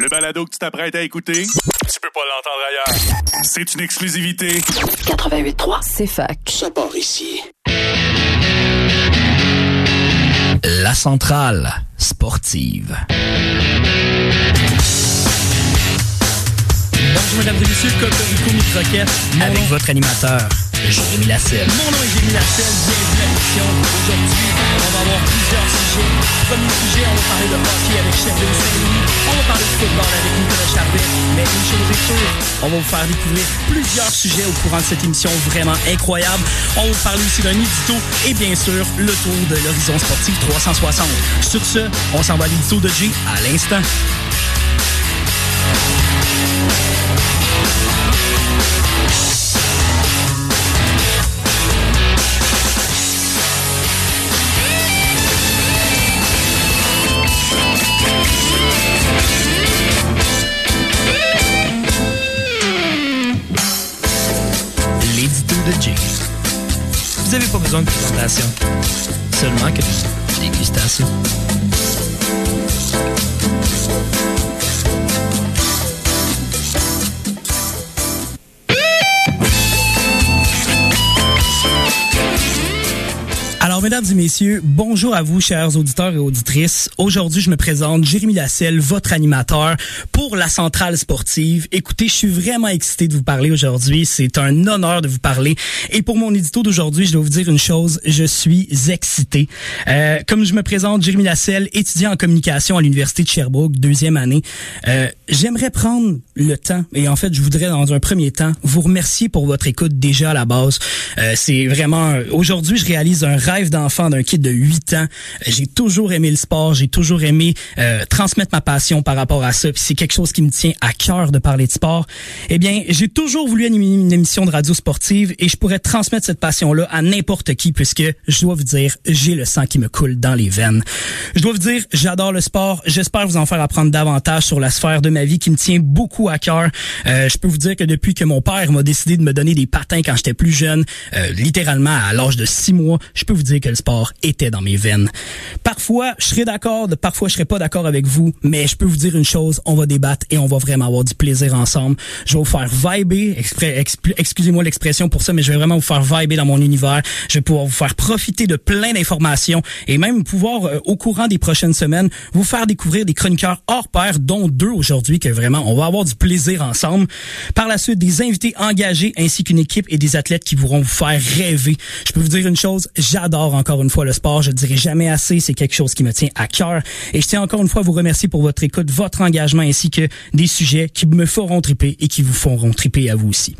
Le balado que tu t'apprêtes à écouter, tu peux pas l'entendre ailleurs. C'est une exclusivité. 88.3, C'est fac. ça part ici. La centrale sportive. Bonjour mesdames et messieurs, Cocorico Mitroquette. Mon Avec votre animateur, Jérémy Lasselle. mon nom est Jérémy Lasselle, bienvenue à l'émission. Aujourd'hui, on va avoir plusieurs sujets. Premier sujet, on va parler de hockey avec Chevron Saint-Louis. On va parler de football avec Nicolas Charbet. Mais une chose est sûre, on va vous faire découvrir plusieurs sujets au courant de cette émission vraiment incroyable. On va vous parler aussi d'un édito et bien sûr, le tour de l'horizon sportif 360. Sur ce, on s'en va à l'édito de G à l'instant. N'avez pas besoin de présentation, seulement que de dégustation. Alors, mesdames et messieurs, bonjour à vous, chers auditeurs et auditrices. Aujourd'hui, je me présente Jérémy Lasselle, votre animateur pour la centrale sportive. Écoutez, je suis vraiment excité de vous parler aujourd'hui. C'est un honneur de vous parler. Et pour mon édito d'aujourd'hui, je dois vous dire une chose. Je suis excité. Euh, comme je me présente, Jérémy Lasselle, étudiant en communication à l'Université de Sherbrooke, deuxième année. Euh, J'aimerais prendre le temps, et en fait, je voudrais dans un premier temps vous remercier pour votre écoute déjà à la base. Euh, C'est vraiment... Aujourd'hui, je réalise un rêve d'enfant d'un kid de 8 ans. J'ai toujours aimé le sport, j'ai toujours aimé euh, transmettre ma passion par rapport à ça. Puis c'est quelque chose qui me tient à cœur de parler de sport. Eh bien, j'ai toujours voulu animer une émission de radio sportive et je pourrais transmettre cette passion-là à n'importe qui puisque je dois vous dire, j'ai le sang qui me coule dans les veines. Je dois vous dire, j'adore le sport. J'espère vous en faire apprendre davantage sur la sphère de ma vie qui me tient beaucoup à cœur. Euh, je peux vous dire que depuis que mon père m'a décidé de me donner des patins quand j'étais plus jeune, euh, littéralement à l'âge de six mois, je peux vous dire que le sport était dans mes veines. Parfois, je serai d'accord, parfois je serai pas d'accord avec vous, mais je peux vous dire une chose, on va débattre et on va vraiment avoir du plaisir ensemble. Je vais vous faire vibrer, excusez-moi l'expression pour ça, mais je vais vraiment vous faire vibrer dans mon univers. Je vais pouvoir vous faire profiter de plein d'informations et même pouvoir, euh, au courant des prochaines semaines, vous faire découvrir des chroniqueurs hors pair, dont deux aujourd'hui, que vraiment, on va avoir du plaisir ensemble. Par la suite, des invités engagés ainsi qu'une équipe et des athlètes qui pourront vous faire rêver. Je peux vous dire une chose, j'adore encore une fois le sport, je le dirai jamais assez, c'est quelque chose qui me tient à cœur. Et je tiens encore une fois à vous remercier pour votre écoute, votre engagement ainsi que des sujets qui me feront triper et qui vous feront triper à vous aussi.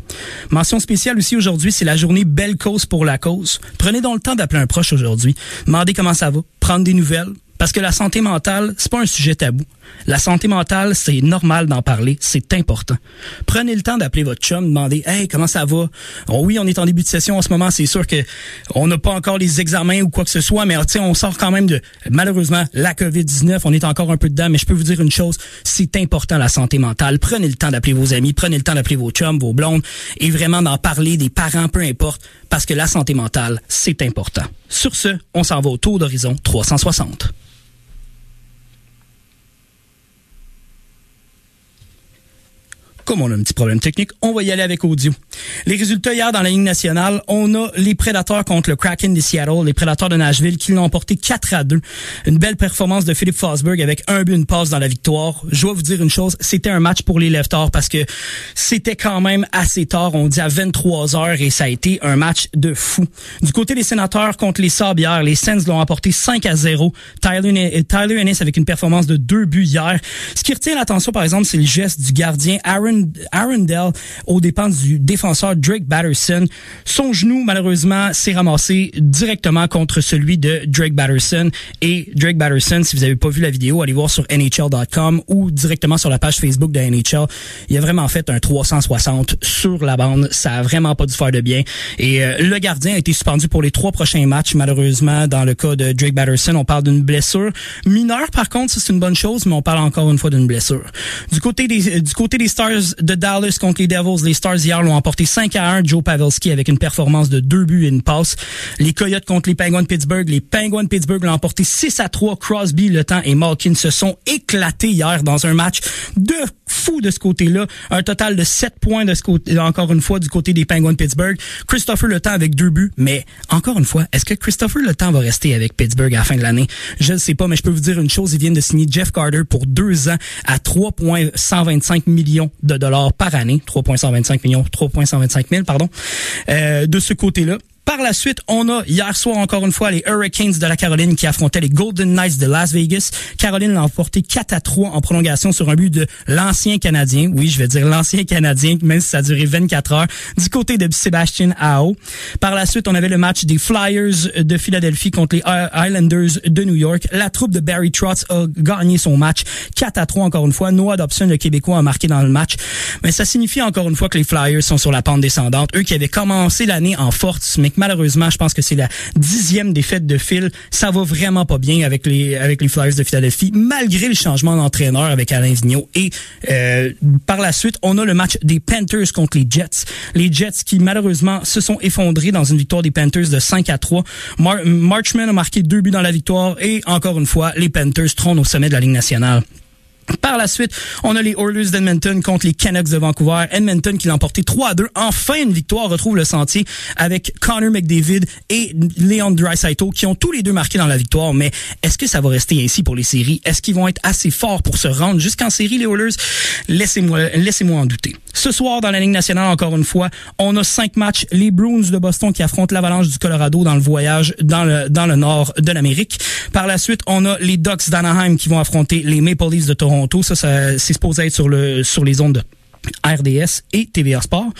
Mention spéciale aussi aujourd'hui, c'est la journée Belle Cause pour la cause. Prenez donc le temps d'appeler un proche aujourd'hui, demandez comment ça va, prendre des nouvelles, parce que la santé mentale, c'est pas un sujet tabou. La santé mentale, c'est normal d'en parler, c'est important. Prenez le temps d'appeler votre chum, demandez "Hey, comment ça va Oh Oui, on est en début de session en ce moment, c'est sûr que on n'a pas encore les examens ou quoi que ce soit, mais on sort quand même de malheureusement la Covid-19, on est encore un peu dedans, mais je peux vous dire une chose, c'est important la santé mentale. Prenez le temps d'appeler vos amis, prenez le temps d'appeler vos chums, vos blondes et vraiment d'en parler des parents peu importe parce que la santé mentale, c'est important. Sur ce, on s'en va au tour d'horizon 360. Comme on a un petit problème technique, on va y aller avec audio. Les résultats hier dans la Ligue nationale, on a les Prédateurs contre le Kraken de Seattle, les Prédateurs de Nashville qui l'ont emporté 4 à 2. Une belle performance de Philippe Fosberg avec un but, une passe dans la victoire. Je dois vous dire une chose, c'était un match pour les Leftors parce que c'était quand même assez tard, on dit à 23 heures et ça a été un match de fou. Du côté des Sénateurs contre les hier, les Sens l'ont emporté 5 à 0. Tyler, Tyler Ennis avec une performance de deux buts hier. Ce qui retient l'attention par exemple, c'est le geste du gardien Aaron Arundel aux dépens du défenseur Drake Batterson. Son genou, malheureusement, s'est ramassé directement contre celui de Drake Batterson. Et Drake Batterson, si vous avez pas vu la vidéo, allez voir sur NHL.com ou directement sur la page Facebook de NHL. Il a vraiment fait un 360 sur la bande. Ça a vraiment pas dû faire de bien. Et euh, le gardien a été suspendu pour les trois prochains matchs, malheureusement, dans le cas de Drake Batterson. On parle d'une blessure mineure, par contre, c'est une bonne chose, mais on parle encore une fois d'une blessure. Du côté du côté des Stars de Dallas contre les Devils, les Stars hier l'ont emporté 5 à 1 Joe Pavelski avec une performance de deux buts et une passe. Les Coyotes contre les Penguins de Pittsburgh. Les Penguins de Pittsburgh l'ont emporté 6 à 3. Crosby, Le Temps et Malkin se sont éclatés hier dans un match de fou de ce côté-là. Un total de 7 points de ce côté, encore une fois, du côté des Penguins de Pittsburgh. Christopher Le Temps avec deux buts. Mais encore une fois, est-ce que Christopher Le Temps va rester avec Pittsburgh à la fin de l'année? Je ne sais pas, mais je peux vous dire une chose. Ils viennent de signer Jeff Carter pour deux ans à 3,125 millions de dollars par année. 3,125 millions, 3,125 000, pardon. Euh, de ce côté-là. Par la suite, on a hier soir encore une fois les Hurricanes de la Caroline qui affrontaient les Golden Knights de Las Vegas. Caroline l'a emporté 4 à 3 en prolongation sur un but de l'ancien Canadien. Oui, je vais dire l'ancien Canadien, même si ça a duré 24 heures, du côté de Sébastien Ao. Par la suite, on avait le match des Flyers de Philadelphie contre les Islanders de New York. La troupe de Barry Trotz a gagné son match 4 à 3 encore une fois. Noah Dobson, le Québécois, a marqué dans le match. Mais ça signifie encore une fois que les Flyers sont sur la pente descendante. Eux qui avaient commencé l'année en force, mais malheureusement, je pense que c'est la dixième défaite de fil. Ça va vraiment pas bien avec les avec les Flyers de Philadelphie, malgré le changement d'entraîneur avec Alain Vigneault. Et euh, par la suite, on a le match des Panthers contre les Jets. Les Jets qui malheureusement se sont effondrés dans une victoire des Panthers de 5 à 3. Marchman a marqué deux buts dans la victoire et encore une fois, les Panthers trônent au sommet de la Ligue nationale. Par la suite, on a les Oilers d'Edmonton contre les Canucks de Vancouver. Edmonton qui l'a emporté 3 à 2. Enfin, une victoire retrouve le sentier avec Connor McDavid et Leon Draisaitl qui ont tous les deux marqué dans la victoire. Mais est-ce que ça va rester ainsi pour les séries? Est-ce qu'ils vont être assez forts pour se rendre jusqu'en série, les Oilers? Laissez-moi, laissez-moi en douter. Ce soir, dans la Ligue nationale, encore une fois, on a cinq matchs. Les Bruins de Boston qui affrontent l'Avalanche du Colorado dans le voyage dans le, dans le nord de l'Amérique. Par la suite, on a les Ducks d'Anaheim qui vont affronter les Maple Leafs de Toronto. Ça, ça c'est supposé être sur le sur les ondes. de RDS et TVA Sport.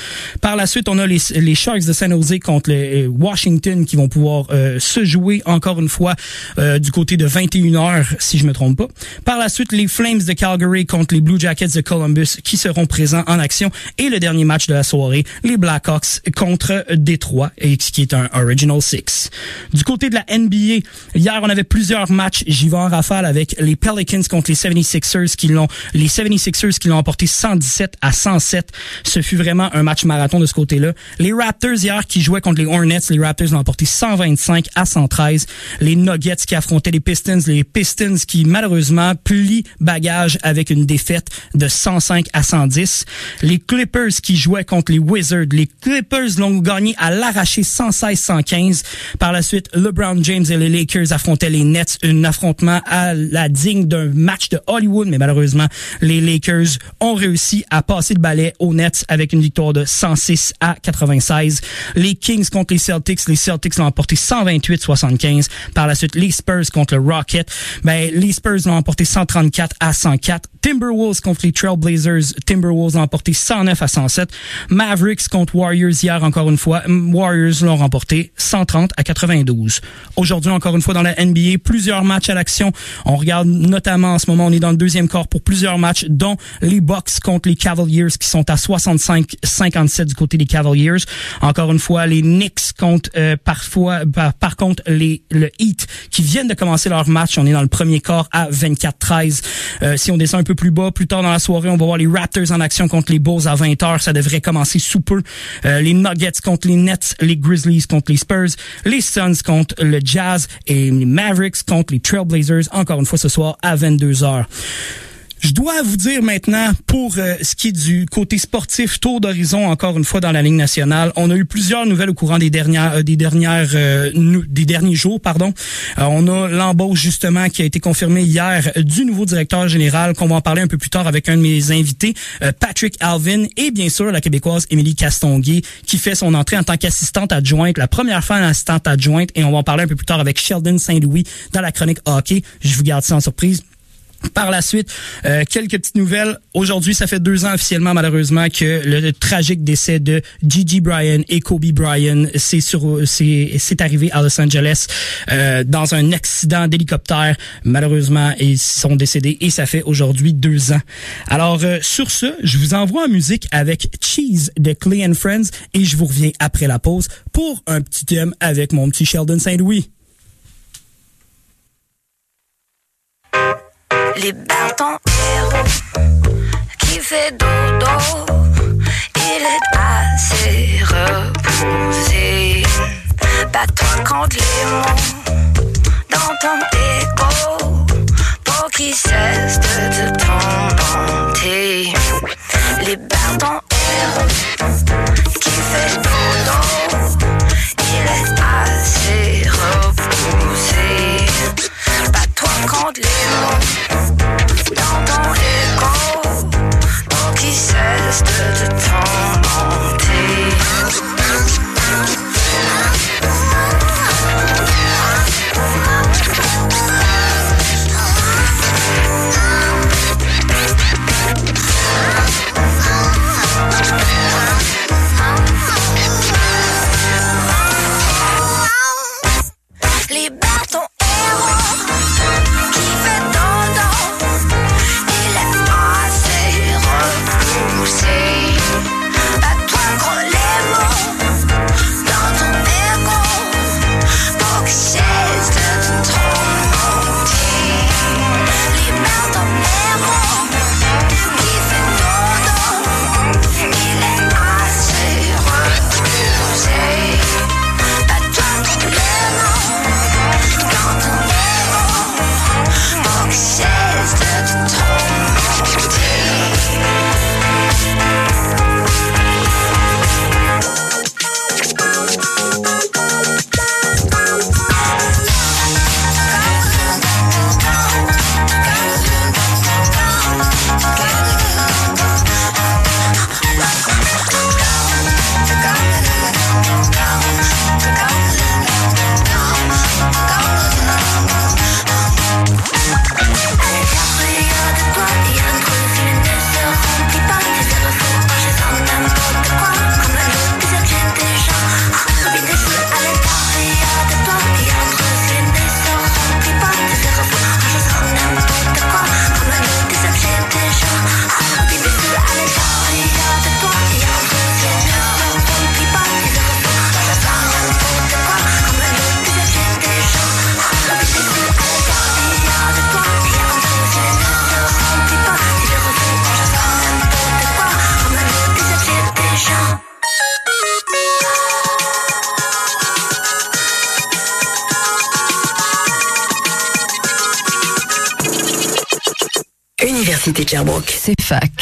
Par la suite, on a les, les Sharks de San Jose contre les euh, Washington qui vont pouvoir euh, se jouer encore une fois euh, du côté de 21h si je me trompe pas. Par la suite, les Flames de Calgary contre les Blue Jackets de Columbus qui seront présents en action et le dernier match de la soirée, les Blackhawks contre Détroit qui est un Original Six. Du côté de la NBA, hier on avait plusieurs matchs, j'y vais en rafale avec les Pelicans contre les 76ers qui l'ont les 76ers qui l'ont emporté 117 à 107. Ce fut vraiment un match marathon de ce côté-là. Les Raptors hier qui jouaient contre les Hornets, les Raptors l'ont emporté 125 à 113. Les Nuggets qui affrontaient les Pistons, les Pistons qui malheureusement plient bagage avec une défaite de 105 à 110. Les Clippers qui jouaient contre les Wizards, les Clippers l'ont gagné à l'arraché 116-115. Par la suite, LeBron James et les Lakers affrontaient les Nets, un affrontement à la digne d'un match de Hollywood, mais malheureusement, les Lakers ont réussi à passer le balai aux Nets avec une victoire de 106 à 96. Les Kings contre les Celtics, les Celtics l'ont emporté 128-75. Par la suite, les Spurs contre le Rocket, ben les Spurs l'ont emporté 134 à 104. Timberwolves contre les Trailblazers, Timberwolves l'ont emporté 109 à 107. Mavericks contre Warriors hier encore une fois, Warriors l'ont remporté 130 à 92. Aujourd'hui encore une fois dans la NBA, plusieurs matchs à l'action. On regarde notamment en ce moment, on est dans le deuxième quart pour plusieurs matchs, dont les Bucks contre les Cavaliers qui sont à 65-57 du côté des Cavaliers. Encore une fois, les Knicks contre euh, parfois par, contre les le Heat qui viennent de commencer leur match. On est dans le premier quart à 24-13. Euh, si on descend un peu plus bas, plus tard dans la soirée, on va voir les Raptors en action contre les Bulls à 20h. Ça devrait commencer sous peu. Euh, les Nuggets contre les Nets, les Grizzlies contre les Spurs, les Suns contre le Jazz et les Mavericks contre les Trailblazers. Encore une fois ce soir à 22h. Je dois vous dire maintenant, pour euh, ce qui est du côté sportif, tour d'horizon encore une fois dans la Ligue nationale, on a eu plusieurs nouvelles au courant des dernières, euh, des euh, des derniers jours, pardon. on a l'embauche justement qui a été confirmée hier du nouveau directeur général, qu'on va en parler un peu plus tard avec un de mes invités, Patrick Alvin, et bien sûr la québécoise Émilie Castonguay, qui fait son entrée en tant qu'assistante adjointe, la première fois assistante adjointe, et on va en parler un peu plus tard avec Sheldon Saint-Louis dans la chronique hockey. Je vous garde ça en surprise. Par la suite, euh, quelques petites nouvelles. Aujourd'hui, ça fait deux ans officiellement, malheureusement, que le, tragique décès de Gigi Bryan et Kobe Bryan, c'est arrivé à Los Angeles euh, dans un accident d'hélicoptère. Malheureusement, ils sont décédés et ça fait aujourd'hui deux ans. Alors, euh, sur ce, je vous envoie en musique avec Cheese de Clay and Friends et je vous reviens après la pause pour un petit thème avec mon petit Sheldon Saint-Louis. libère ton héros qui fait dodo. Il est assez reposé. Bats-toi contre les mots dans ton écho pour qu'il cesse de te tourmenter. Libère ton héros qui fait dodo. Il est assez reposé. Bats-toi contre les mots. sisters to talk. C'est fac.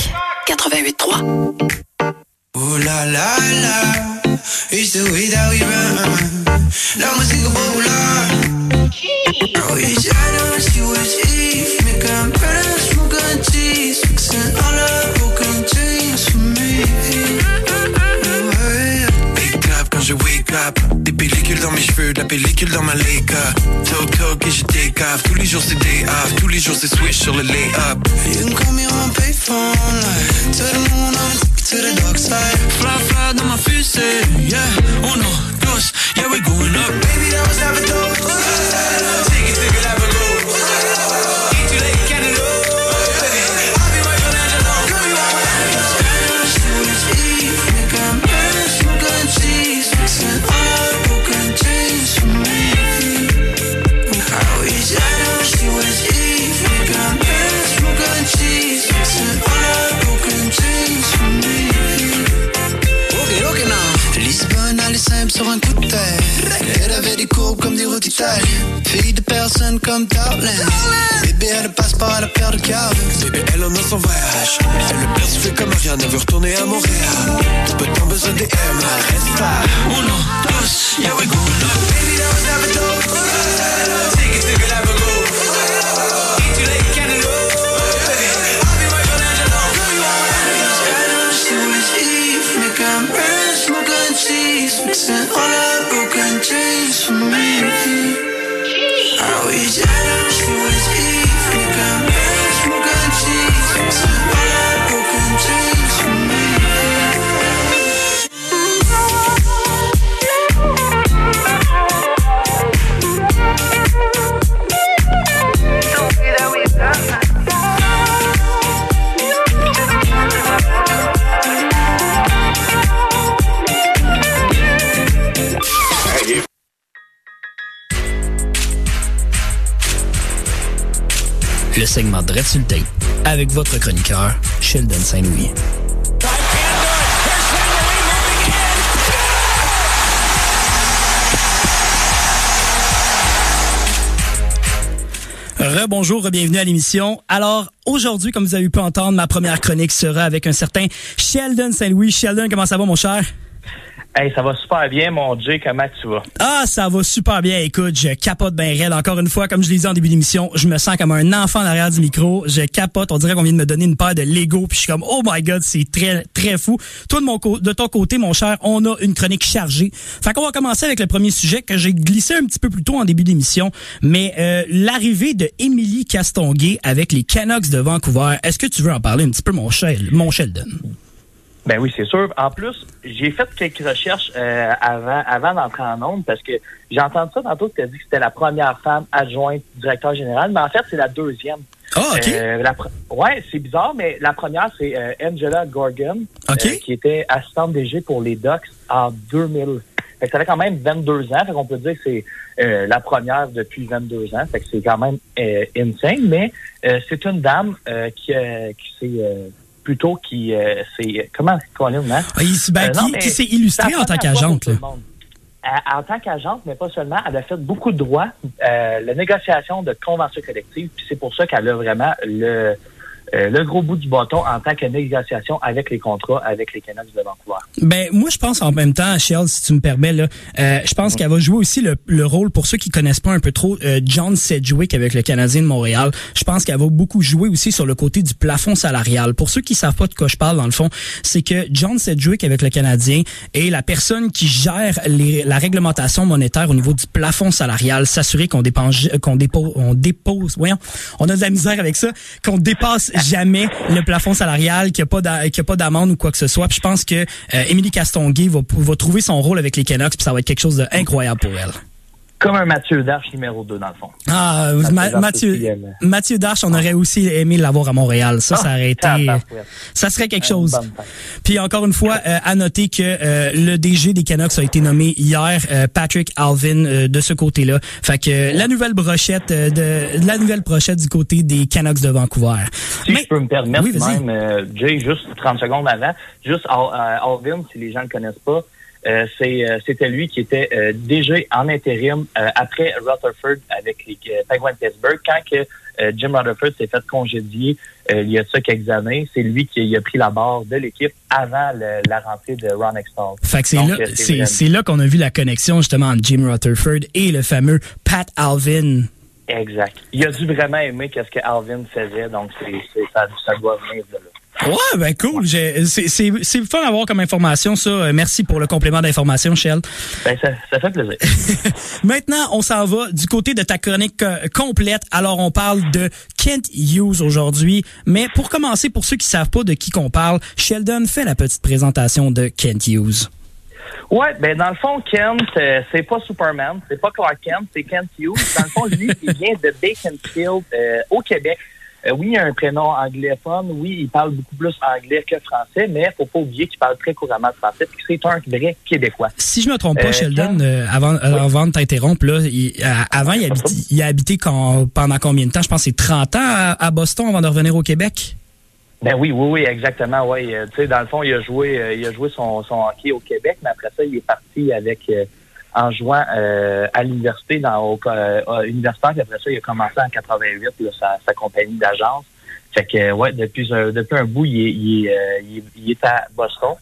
fait. Elle avait des courbes comme des roues d'Italie. Fille de personne comme Darlene. Bébé, elle passe par la paire de câbles. Bébé, elle en a son voyage. Elle le persuffait comme Ariane, elle veut retourner à Montréal. Peu de temps, besoin des M. Resta. Uno, dos, yeah, we go. Baby, there was never segment Dread avec votre chroniqueur, Sheldon Saint-Louis. Rebonjour, bienvenue à l'émission. Alors, aujourd'hui, comme vous avez pu entendre, ma première chronique sera avec un certain Sheldon Saint-Louis. Sheldon, comment ça va, mon cher? Hey, ça va super bien, mon Jay. Comment tu vas? Ah, ça va super bien. Écoute, je capote bien raide. Encore une fois, comme je l'ai dit en début d'émission, je me sens comme un enfant derrière du micro. Je capote. On dirait qu'on vient de me donner une paire de Lego. Puis je suis comme, oh my God, c'est très, très fou. Toi, de, mon ton côté, mon cher, on a une chronique chargée. Fait qu'on va commencer avec le premier sujet que j'ai glissé un petit peu plus tôt en début d'émission. Mais euh, l'arrivée de Émilie Castonguay avec les Canucks de Vancouver. Est-ce que tu veux en parler un petit peu, mon, mon Sheldon? Ben oui, c'est sûr. En plus, j'ai fait quelques recherches euh, avant, avant d'entrer en onde parce que j'ai entendu ça tantôt que tu as dit que c'était la première femme adjointe directeur général, mais en fait, c'est la deuxième. Ah, OK. Euh, la ouais, c'est bizarre, mais la première, c'est euh, Angela Gorgon, euh, qui était assistante DG pour les Ducks en 2000. Fait que ça fait quand même 22 ans, fait qu'on peut dire que c'est euh, la première depuis 22 ans, fait que c'est quand même euh, insane, mais euh, c'est une dame euh, qui, euh, qui s'est euh, plutôt qui euh, c'est comment Colin, hein? Ah, il- ben, Euh, non, qui, s'est c'est illustré en tant qu'agente. là? le En tant qu'agente, mais pas seulement, elle a fait beaucoup de droits, euh, la négociation de conventions collectives, puis c'est pour ça qu'elle a vraiment le euh, le gros bout du bâton en tant que négociation avec les contrats avec les Canucks de Vancouver. Ben moi je pense en même temps, Shell, si tu me permets là, euh, je pense qu'elle va jouer aussi le, le rôle pour ceux qui connaissent pas un peu trop euh, John Sedgwick avec le Canadien de Montréal. Je pense qu'elle va beaucoup jouer aussi sur le côté du plafond salarial. Pour ceux qui savent pas de quoi je parle dans le fond, c'est que John Sedgwick avec le Canadien est la personne qui gère les, la réglementation monétaire au niveau du plafond salarial, s'assurer qu'on dépense qu'on dépose on dépose, voyons, on a de la misère avec ça, qu'on dépasse jamais le plafond salarial, qu'il n'y a pas d'amende ou quoi que ce soit. Puis je pense que euh, Émilie Castonguay va, va trouver son rôle avec les Canucks, puis ça va être quelque chose d'incroyable pour elle. Comme un Mathieu Darche numéro 2 dans le fond. Ah, Mathieu Ma- Darche Mathieu, Darche, on aurait aussi aimé l'avoir à Montréal. Ça, ça aurait été, ça serait quelque chose. Puis encore une fois, euh, à noter que euh, le DG des Canucks a été nommé hier, euh, Patrick Alvin, euh, de ce côté-là. Fait que euh, la nouvelle brochette euh, de la nouvelle brochette du côté des Canucks de Vancouver. Si Mais- je peux me permettre, Oui, même, euh, Jay, juste 30 secondes avant, juste Al- euh, Alvin, si les gens ne le connaissent pas, euh, c'est, euh, c'était lui qui était euh, déjà en intérim euh, après Rutherford avec les euh, Penguins de Pittsburgh. Quand que, euh, Jim Rutherford s'est fait congédier euh, il y a ça quelques années, c'est lui qui a pris la barre de l'équipe avant le- la rentrée de Ron Extall. Fait que c'est là, là qu'on a vu la connexion justement entre Jim Rutherford et le fameux Pat Alvin. Exact. Il a dû vraiment aimer qu'est-ce que Alvin faisait, donc c'est, c'est- ça, ça doit venir de là. Ouais, ben cool. C'est, c'est, c'est fun d'avoir comme information ça. Euh, Merci pour le complément d'information, Shell. Ben, ça, ça fait plaisir. Maintenant, on s'en va du côté de ta chronique euh, complète. Alors, on parle de Kent Hughes aujourd'hui. Mais pour commencer, pour ceux qui savent pas de qui qu'on parle, Sheldon fait la petite présentation de Kent Hughes. Ouais, ben dans le fond, Kent, euh, c'est pas Superman, c'est pas Clark Kent, c'est Kent Hughes. Dans le fond, lui, il vient de Baconfield, euh, au Québec. Euh, oui, il a un prénom anglophone. Oui, il parle beaucoup plus anglais que français, mais faut pas oublier qu'il parle très couramment français, puis c'est un vrai Québécois. Si je me trompe pas, Euh, Sheldon, euh, avant, avant de t'interrompre, là, il- avant, il, habite- il a habité quand- pendant combien de temps? Je pense que c'est 30 ans à, à Boston avant de revenir au Québec. Ben oui, oui, oui, exactement. Ouais, Euh, tu sais, dans le fond, il a joué, euh, il a joué son, son hockey au Québec, mais après ça, il est parti avec euh, en jouant euh, à l'université dans au, euh, euh, universitaire. Puis après ça, il a commencé en 88 là, sa, sa compagnie d'agence. Fait que euh, ouais, depuis un, depuis un bout, il est, il, est, euh, il, est, il est à Boston.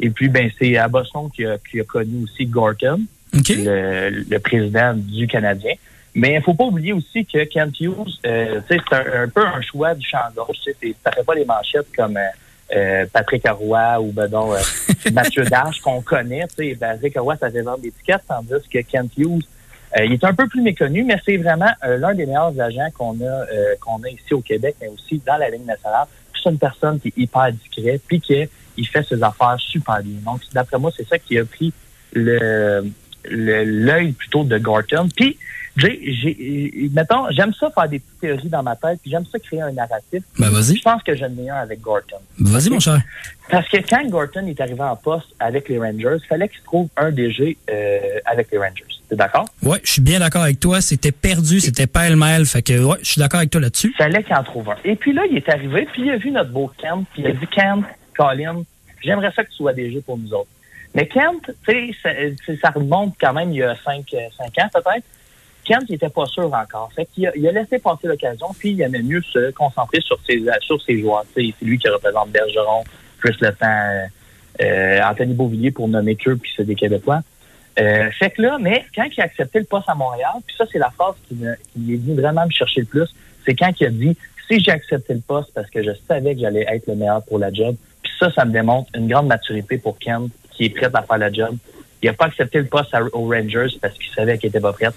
Et puis ben c'est à Boston qu'il a, a connu aussi Gorton, OK? le, le président du Canadien. Mais il faut pas oublier aussi que Kent Hughes, euh, tu sais, c'est un, un peu un choix du champ gauche. tu sais, c'est- Ça fait pas les manchettes comme euh, Patrick Roy ou ben donc, euh, Mathieu Darche qu'on connaît. Tu sais, Patrick Roy, ça fait vendre des tickets, tandis que Kent Hughes, euh, il est un peu plus méconnu, mais c'est vraiment euh, l'un des meilleurs agents qu'on a euh, qu'on a ici au Québec, mais aussi dans la ligne nationale. C'est une personne qui est hyper discrète, puis qui il fait ses affaires super bien. Donc, d'après moi, c'est ça qui a pris le le- l'œil plutôt de Gorton. Puis, j'ai, j'ai, mettons, j'aime ça faire des petites théories dans ma tête, puis j'aime ça créer un narratif. Ben, vas-y. Je pense que j'en ai un avec Gorton. Vas-y, mon cher. Parce que quand Gorton est arrivé en poste avec les Rangers, il fallait qu'il trouve un DG euh, avec les Rangers. T'es d'accord? Ouais, je suis bien d'accord avec toi. C'était perdu, c'était pêle-mêle. Fait que, ouais, je suis d'accord avec toi là-dessus. Il fallait qu'il en trouve un. Et puis là, il est arrivé, puis il a vu notre beau Kent, puis il a dit Kent, Colin, j'aimerais ça que tu sois DG pour nous autres. Mais Kent, tu sais, ça, ça remonte quand même il y a cinq, euh, cinq ans peut-être. Kent, il était pas sûr encore. Fait il a laissé passer l'occasion, puis il aimait mieux se concentrer sur ses, joueurs. C'est lui qui représente Bergeron, Chris Le Temps, euh, Anthony Beauvillier pour nommer que, puis c'est des Québécois. Euh, fait que là, mais quand il a accepté le poste à Montréal, puis ça, c'est la phrase qui, me, qui est venue vraiment me chercher le plus, c'est quand il a dit si j'ai accepté le poste parce que je savais que j'allais être le meilleur pour la job. Puis ça, ça me démontre une grande maturité pour Ken, qui est prêt à faire la job. Il n'a pas accepté le poste aux Rangers parce qu'il savait qu'il était pas prêt.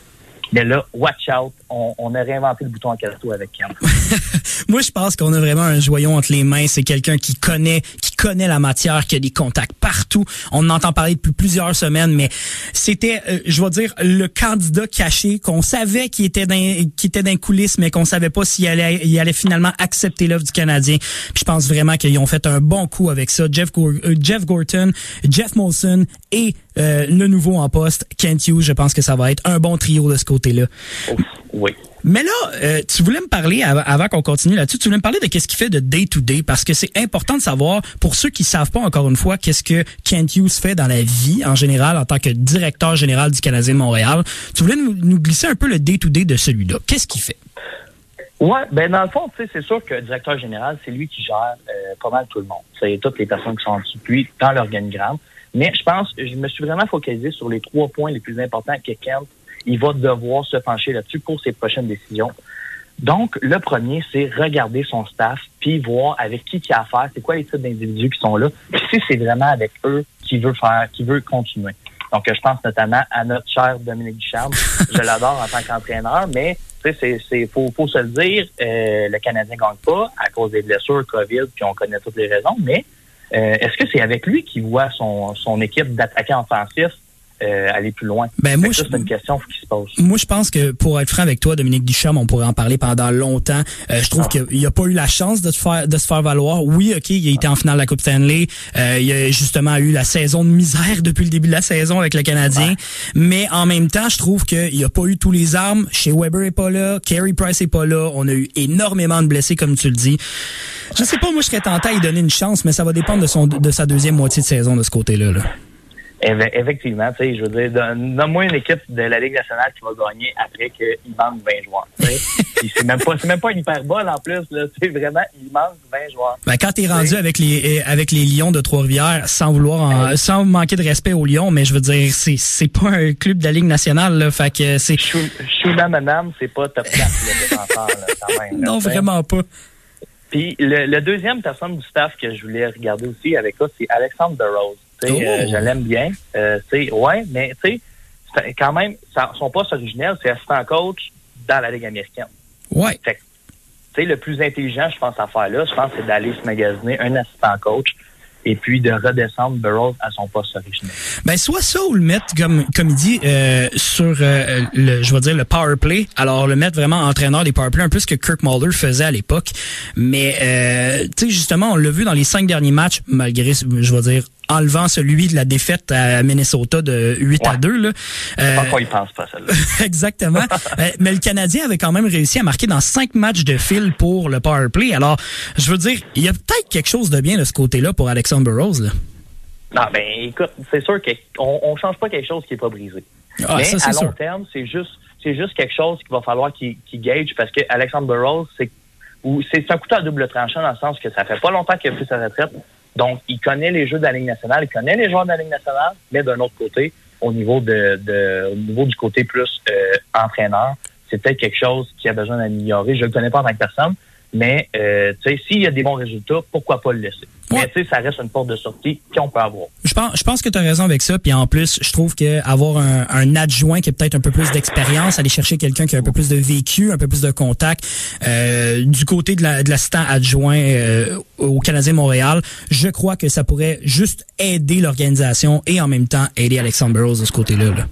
Mais là, watch out, on, on a réinventé le bouton en cadeau avec Ken. Moi, je pense qu'on a vraiment un joyau entre les mains. C'est quelqu'un qui connaît, qui connaît la matière, qui a des contacts partout. On en entend parler depuis plusieurs semaines, mais c'était, euh, je vais dire, le candidat caché qu'on savait qui était dans, qui était dans les coulisses, mais qu'on savait pas s'il allait, il allait finalement accepter l'offre du Canadien. Puis je pense vraiment qu'ils ont fait un bon coup avec ça. Jeff, euh, Jeff Gorton, Jeff Molson et euh, le nouveau en poste, Kent Hughes. Je pense que ça va être un bon trio de ce côté-là. Oui. Mais là, euh, tu voulais me parler, av- avant qu'on continue là-dessus, tu voulais me parler de qu'est-ce qu'il fait de day-to-day, parce que c'est important de savoir, pour ceux qui savent pas encore une fois, qu'est-ce que Kent Hughes fait dans la vie en général en tant que directeur général du Canadien de Montréal. Tu voulais nous, glisser un peu le day-to-day de celui-là. Qu'est-ce qu'il fait? Ouais, ben dans le fond, c'est sûr que le directeur général, c'est lui qui gère euh, pas mal tout le monde. C'est toutes les personnes qui sont en dessous de lui dans l'organigramme. Mais je pense, je me suis vraiment focalisé sur les trois points les plus importants que Kent, il va devoir se pencher là-dessus pour ses prochaines décisions. Donc, le premier, c'est regarder son staff, puis voir avec qui il a affaire, c'est quoi les types d'individus qui sont là, puis si c'est vraiment avec eux qu'il veut faire, qu'il veut continuer. Donc, je pense notamment à notre cher Dominique Ducharme. Je l'adore en tant qu'entraîneur, mais tu sais, c'est, c'est, faut, faut se le dire, euh, le Canadien gagne pas à cause des blessures, COVID, puis on connaît toutes les raisons, mais euh, est-ce que c'est avec lui qu'il voit son, son équipe d'attaquants offensifs euh, aller plus loin? Ben, moi, je- c'est une question qui se pose. Moi, je pense que pour être franc avec toi, Dominique Ducharme, on pourrait en parler pendant longtemps. Euh, je trouve Ah. qu'il a pas eu la chance de se faire de se faire valoir. Oui, ok, il a été en finale de la Coupe Stanley. Euh, il a justement eu la saison de misère depuis le début de la saison avec le Canadien. Mais en même temps, je trouve qu'il a pas eu tous les armes. Chez Weber est pas là, Carey Price est pas là. On a eu énormément de blessés, comme tu le dis. Je sais pas, moi, je serais tenté à lui donner une chance, mais ça va dépendre de son de sa deuxième moitié de saison de ce côté-là. Là. Effectivement, tu sais, je veux dire, donne-moi une équipe de la Ligue nationale qui va gagner après qu'il manque 20 joueurs. c'est même pas, c'est même pas une hyperbole en plus, là. C'est vraiment, il manque 20 joueurs. Ben, quand t'es rendu avec les avec les Lions de Trois-Rivières, sans vouloir en- sans manquer de respect aux Lions, mais je veux dire, c'est c'est pas un club de la Ligue nationale, là, fait que c'est Chou- Choula Manam, c'est pas top 4, le défenseur, là, quand même. là, non vraiment pas. Puis le, le deuxième personne du staff que je voulais regarder aussi avec ça, c'est Alexandre DeRose. Oh. euh, je l'aime bien. Euh, ouais, mais tu sais, quand même, ça- son poste originel, c'est assistant coach dans la Ligue américaine. Ouais. Fait que, tu sais, le plus intelligent, je pense, à faire là, je pense, c'est d'aller se magasiner un assistant coach et puis de redescendre Burroughs à son poste originel. Ben soit ça ou le mettre comme comme il dit euh, sur euh, le je vais dire le power play. Alors le mettre vraiment entraîneur des power play un peu ce que Kirk Mulder faisait à l'époque. Mais euh, tu sais justement on l'a vu dans les cinq derniers matchs malgré je vais dire enlevant celui de la défaite à Minnesota de 8 à Ouais. 2 là. Euh, pense qu'on y pense pas, celle-là. Exactement. Euh, mais le Canadien avait quand même réussi à marquer dans cinq matchs de fil pour le power play. Alors, je veux dire, il y a peut-être quelque chose de bien de ce côté-là pour Alexandre Burroughs. Là. Non, ben écoute, c'est sûr qu'on on change pas quelque chose qui est pas brisé. Ah, Mais ça, à long sûr. terme, c'est juste c'est juste quelque chose qu'il va falloir qu'il gage parce que Alexandre Burroughs, c'est ou c'est c'est un couteau à double tranchant dans le sens que ça fait pas longtemps qu'il a pris sa retraite. Donc, il connaît les jeux de la Ligue nationale, il connaît les joueurs de la Ligue nationale, mais d'un autre côté, au niveau de, de au niveau du côté plus euh, entraîneur, c'est peut-être quelque chose qui a besoin d'améliorer. Je le connais pas en tant que personne, mais euh, s'il y a des bons résultats, pourquoi pas le laisser? Ouais. Mais tu sais, ça reste une porte de sortie qu'on peut avoir. Je pense, je pense que tu as raison avec ça. Puis en plus, je trouve que avoir un, un adjoint qui a peut-être un peu plus d'expérience, aller chercher quelqu'un qui a un peu plus de vécu, un peu plus de contact, euh, du côté de la- de l'assistant adjoint euh, au Canadien Montréal, je crois que ça pourrait juste aider l'organisation et en même temps aider Alexandre Burroughs de ce côté-là. là.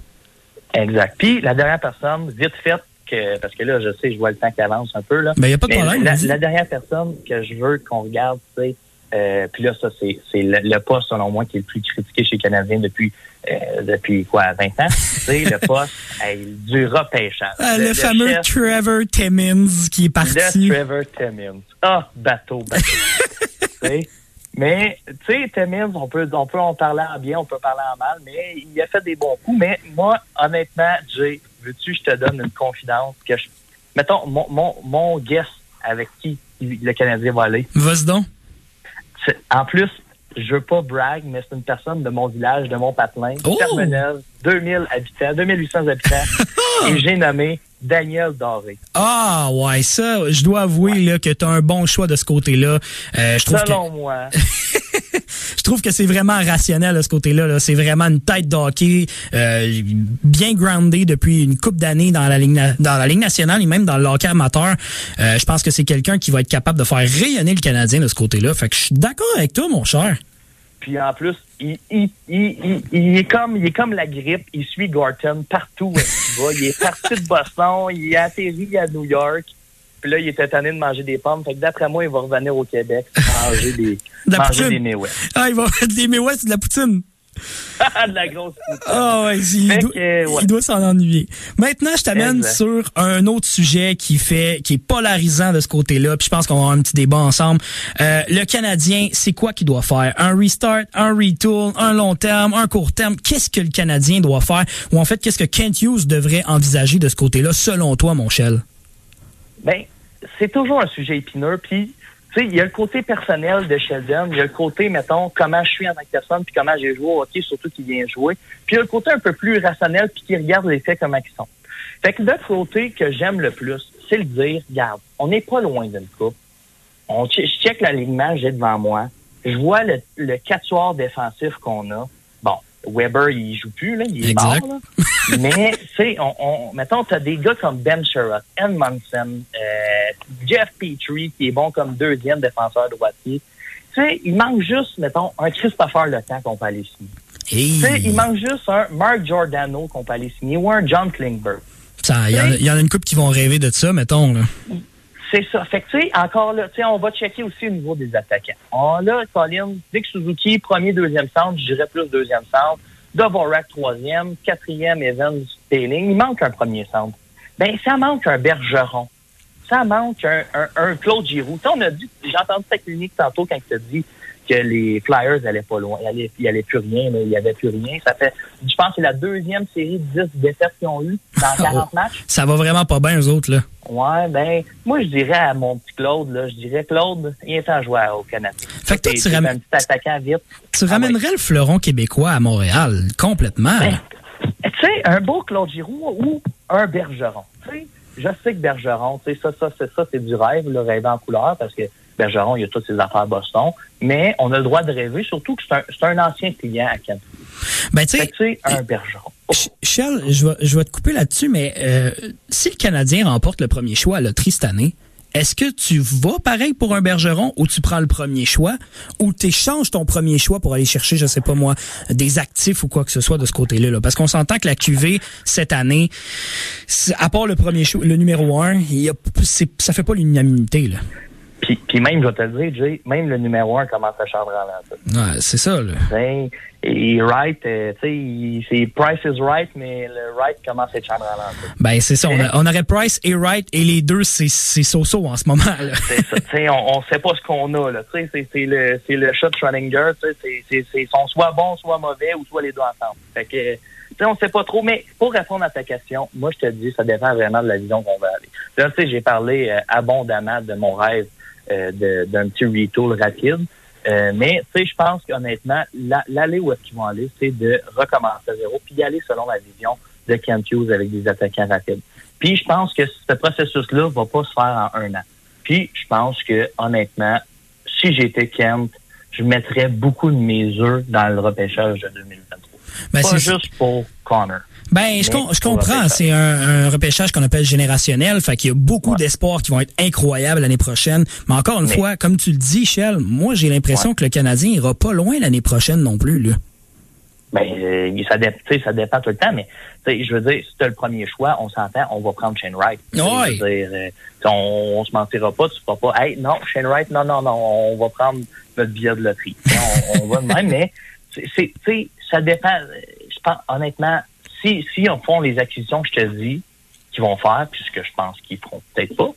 Exact. Puis la dernière personne, vite fait, que, parce que là, je sais, je vois le temps qui avance un peu. Là. Ben, y a pas de Mais problème. La, la dernière personne que je veux qu'on regarde, c'est euh, puis là, ça, c'est le, le poste, selon moi, qui est le plus critiqué chez les Canadiens depuis euh, depuis quoi, 20 ans? c'est le poste hey, du repêchage. Ah, le, fameux chef, Trevor Timmins qui est parti. le Trevor Timmins. Ah, bateau, bateau. Mais, tu sais, Timmins, on peut, on peut en parler en bien, on peut parler en mal, mais il a fait des bons coups. Mais moi, honnêtement, j'ai veux-tu, je te donne une confidence que je... Mettons, mon, mon, mon guess avec qui le Canadien va aller? Vas-y donc. En plus, je veux pas brag, mais c'est une personne de mon village, de mon patelin, Oh! Termeneuve, 2000 habitants, 2800 habitants, et j'ai nommé Daniel Doré. Ah, ouais, ça, je dois avouer là, que tu as un bon choix de ce côté-là. Euh, je trouve que Selon moi, je trouve que c'est vraiment rationnel de ce côté-là. là. C'est vraiment une tête d'hockey euh, bien groundée depuis une coupe d'années dans la ligne nationale et même dans le hockey amateur. Euh, je pense que c'est quelqu'un qui va être capable de faire rayonner le Canadien de ce côté-là. Fait que je suis d'accord avec toi, mon cher. Puis en plus, il, il est comme il est comme la grippe, il suit Gorton partout où il va. Il est parti de Boston, il est atterri à New York. Puis là, il était tanné de manger des pommes. Fait que d'après moi, il va revenir au Québec manger des, De manger des. Ah, il va des ouais, c'est de la poutine. de la grosse poutine. Ah ouais, il, doit, ouais. il doit s'en ennuyer. Maintenant, je t'amène sur un autre sujet qui fait, qui est polarisant de ce côté-là. Puis je pense qu'on va avoir un petit débat ensemble. Euh, le Canadien, c'est quoi qu'il doit faire? Un restart, un retool, un long terme, un court terme? Qu'est-ce que le Canadien doit faire? Ou en fait, qu'est-ce que Kent Hughes devrait envisager de ce côté-là, selon toi, mon Shell? Ben, c'est toujours un sujet épineux. Puis, tu sais, il y a le côté personnel de Sheldon, il y a le côté, mettons, comment je suis en tant que personne, puis comment j'ai joué au hockey, surtout qu'il vient jouer. Puis, il y a le côté un peu plus rationnel, puis qui regarde les faits comment ils sont. Fait que l'autre côté que j'aime le plus, c'est le dire, regarde, on n'est pas loin d'une coupe. On, je check l'alignement, j'ai devant moi. Je vois le, le quatuor défensif qu'on a. Weber, il joue plus, là, il est Exact. mort, là. Mais, tu sais, on, on, mettons, t'as des gars comme Ben Sherrod, Edmondson, euh, Jeff Petrie, qui est bon comme deuxième défenseur droitier. Tu sais, il manque juste, mettons, un Christopher Le Temps qu'on peut aller signer. Hey, Tu sais, il manque juste un Mark Giordano qu'on peut aller signer ou un John Klingberg. il y, y en a une couple qui vont rêver de ça, mettons. Là. C'est ça. Fait que, tu sais, encore là, tu sais, on va checker aussi au niveau des attaquants. On là, Colin, Dick Suzuki, premier, deuxième centre, je dirais plus deuxième centre. Dvorak, troisième. Quatrième, Evans, Tailing. Il manque un premier centre. Ben, ça manque un Bergeron. Ça manque un, un, un Claude Giroux. On a dit, j'ai entendu ta clinique tantôt quand tu as dit que les Flyers allaient pas loin. Il allait, il allait plus rien, là. il y avait plus rien. Ça fait, je pense que c'est la deuxième série de 10 défaites qu'ils ont eu dans 40 matchs. Ça va vraiment pas bien, eux autres. là. Ouais, ben, moi, je dirais à mon petit Claude, là, je dirais, Claude, il est en joueur au Canada. Fait que toi, tu un petit attaquant vite. Tu Ah ramènerais le fleuron québécois à Montréal, complètement. Ben, tu sais, un beau Claude Giroux ou un Bergeron. Tu sais, je sais que Bergeron, tu sais, ça, ça, c'est ça, c'est du rêve, le rêve en couleur, parce que Bergeron, il a toutes ses affaires à Boston. Mais on a le droit de rêver, surtout que c'est un, ancien client à Canada. Ben, tu sais, un Bergeron. Oh, Ch- Charles, je vais, je vais te couper là-dessus, mais euh, si le Canadien remporte le premier choix à la loterie cette année, est-ce que tu vas pareil pour un Bergeron ou tu prends le premier choix? Ou tu échanges ton premier choix pour aller chercher, je sais pas moi, des actifs ou quoi que ce soit de ce côté-là? là? Parce qu'on s'entend que la QV cette année, à part le premier choix, le numéro un, y a, ça fait pas l'unanimité. là. Puis, puis même, je vais te le dire, Jay, même le numéro un commence à chambrer en. Ouais, c'est ça. Là. Et Wright, euh, tu sais, c'est Price is right, mais le Wright commence à être chambre à l'entour. Ben c'est ça. On, a- on aurait Price et Wright et les deux, c'est so-so en ce moment. Là. C'est ça. T'sais, on, on sait pas ce qu'on a, là. T'sais, c'est, c'est le, c'est le shot Schrödinger, t'sais, c'est, c'est, soit bons, soit mauvais, ou soit les deux ensemble. Fait que, t'sais, on sait pas trop, mais pour répondre à ta question, moi, je te dis, ça dépend vraiment de la vision qu'on va aller. Là, tu sais, j'ai parlé euh, abondamment de mon rêve d'un petit retool rapide. Euh, mais, tu sais, je pense qu'honnêtement, la- l'aller où est-ce qu'ils vont aller, c'est de recommencer à zéro, puis y aller selon la vision de Kent Hughes avec des attaquants rapides. Puis, je pense que ce processus-là va pas se faire en un an. Puis, je pense que, honnêtement, si j'étais Kent, je mettrais beaucoup de mes œufs dans le repêchage de 2023. Ben, pas juste pour Connor. Ben, je, com- je comprends. C'est un, un repêchage qu'on appelle générationnel. Fait qu'il y a beaucoup Ouais. d'espoirs qui vont être incroyables l'année prochaine. Mais encore une Mais- fois, comme tu le dis, Shell, moi, j'ai l'impression Ouais. que le Canadien ira pas loin l'année prochaine non plus, là. Ben, euh, ça, dé- dépend tout le temps, mais je veux dire, si tu as le premier choix, on s'entend, on va prendre Shane Wright. Dire, euh, on, on se mentira pas, tu ne pas, hey, non, Shane Wright, non, non, non, on va prendre notre billet de loterie. On, on va de même, mais c'est, ça dépend. euh, Je pense, honnêtement, si, si on font les acquisitions que je te dis qu'ils vont faire, puis ce que je pense qu'ils feront peut-être pas,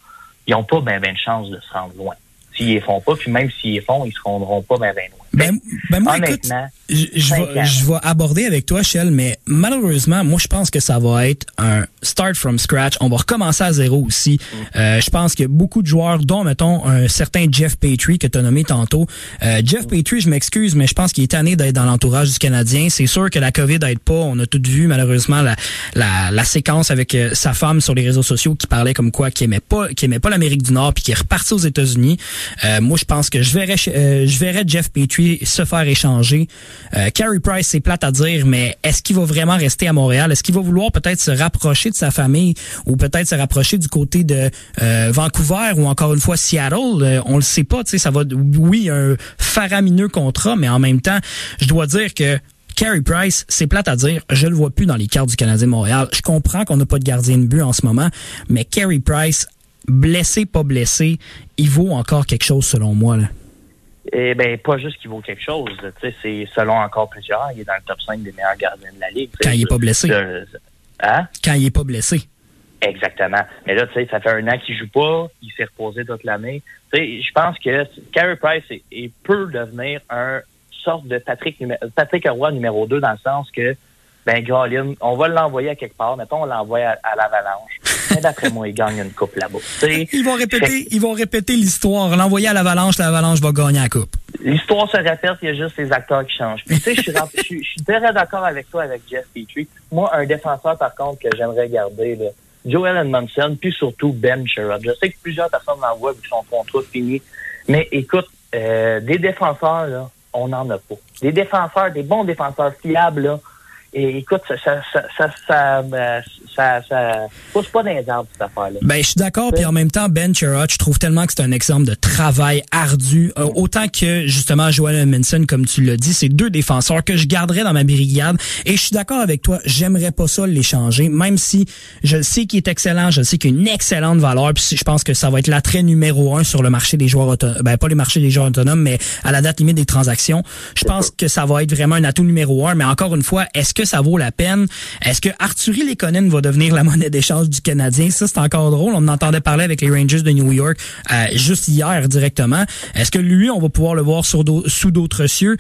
ils n'ont pas ben, ben de chance de se rendre loin. S'ils les font pas, puis même s'ils les font, ils se rendront pas ben, ben loin. Ben, ben moi, écoute, je, je vais, ans. je vais aborder avec toi, Shell, mais malheureusement, moi, je pense que ça va être un start from scratch. On va recommencer à zéro aussi. Euh, je pense que beaucoup de joueurs, dont, mettons, un certain Jeff Petrie que tu as nommé tantôt. Euh, Jeff Petrie, je m'excuse, mais je pense qu'il est tanné d'être dans l'entourage du Canadien. C'est sûr que la COVID aide pas. On a tout vu, malheureusement, la, la, la séquence avec euh, sa femme sur les réseaux sociaux qui parlait comme quoi qu'il aimait pas, qu'il aimait pas l'Amérique du Nord puis qui est reparti aux États-Unis. Euh, moi, je pense que je verrais, euh, je verrais Jeff Petrie se faire échanger. Euh, Carey Price, c'est plate à dire, mais est-ce qu'il va vraiment rester à Montréal? Est-ce qu'il va vouloir peut-être se rapprocher de sa famille ou peut-être se rapprocher du côté de euh, Vancouver ou encore une fois Seattle? Euh, on le sait pas, tu sais, ça va, oui, un faramineux contrat, mais en même temps, je dois dire que Carey Price, c'est plate à dire, je le vois plus dans les cartes du Canadien de Montréal. Je comprends qu'on n'a pas de gardien de but en ce moment, mais Carey Price, blessé, pas blessé, il vaut encore quelque chose selon moi. Là. Eh ben, pas juste qu'il vaut quelque chose. Tu sais, c'est selon encore plusieurs, il est dans le top 5 des meilleurs gardiens de la ligue. Quand il est pas blessé. Euh, Hein? Quand il est pas blessé. Exactement. Mais là, tu sais, ça fait un an qu'il joue pas, il s'est reposé toute l'année. Tu sais, je pense que Carey Price est- est- peut devenir un sorte de Patrick, Patrick Roy numéro 2 dans le sens que, ben, Grolin, on va l'envoyer à quelque part. Mettons, on l'envoie à, à l'Avalanche. Mais d'après moi, il gagne une coupe là-bas. Ils vont répéter, ils vont répéter l'histoire. L'envoyer à l'Avalanche, l'Avalanche va gagner la coupe. L'histoire se répète, il y a juste les acteurs qui changent. Puis, tu sais, suis- je suis très d'accord avec toi, avec Jeff Petrie. Moi, un défenseur, par contre, que j'aimerais garder, là, Joel Edmondson, puis surtout Ben Sherrod. Je sais que plusieurs personnes l'envoient vu que son contrat fini. Mais écoute, euh, des défenseurs, là, on n'en a pas. Des défenseurs, des bons défenseurs fiables, là. Et écoute, ça, ça, ça, ça, ça, euh, ça, ça pousse pas dans les arbres, cette affaire-là. Ben, je suis d'accord. Puis en même temps, Ben Chirot, je trouve tellement que c'est un exemple de travail ardu. Euh, autant que, justement, Joel Edmondson, comme tu l'as dit, c'est deux défenseurs que je garderais dans ma brigade. Et je suis d'accord avec toi, j'aimerais pas ça l'échanger, même si je sais qu'il est excellent, je sais qu'il a une excellente valeur. Puis je pense que ça va être l'attrait numéro un sur le marché des joueurs autonomes. Ben, pas les marchés des joueurs autonomes, mais à la date limite des transactions. Je pense que ça va être vraiment un atout numéro un. Mais encore une fois, est-ce que ça vaut la peine? Est-ce que Arthurie Lekonen va devenir la monnaie d'échange du Canadien? Ça, c'est encore drôle. On en entendait parler avec les Rangers de New York euh, juste hier directement. Est-ce que lui, on va pouvoir le voir sur sous d'autres cieux?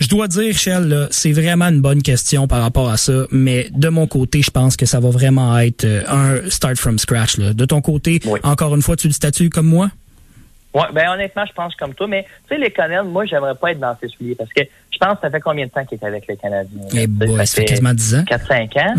Je dois dire, Shell, c'est vraiment une bonne question par rapport à ça. Mais de mon côté, je pense que ça va vraiment être euh, un start from scratch. Là. De ton côté, Oui. encore une fois, tu le statues comme moi? Ouais, ben honnêtement, je pense comme toi, mais tu sais, les Canadiens, moi, j'aimerais pas être dans ces souliers parce que je pense que ça fait combien de temps qu'il est avec les Canadiens? Eh boy, ça fait quasiment 10 ans. 4-5 ans.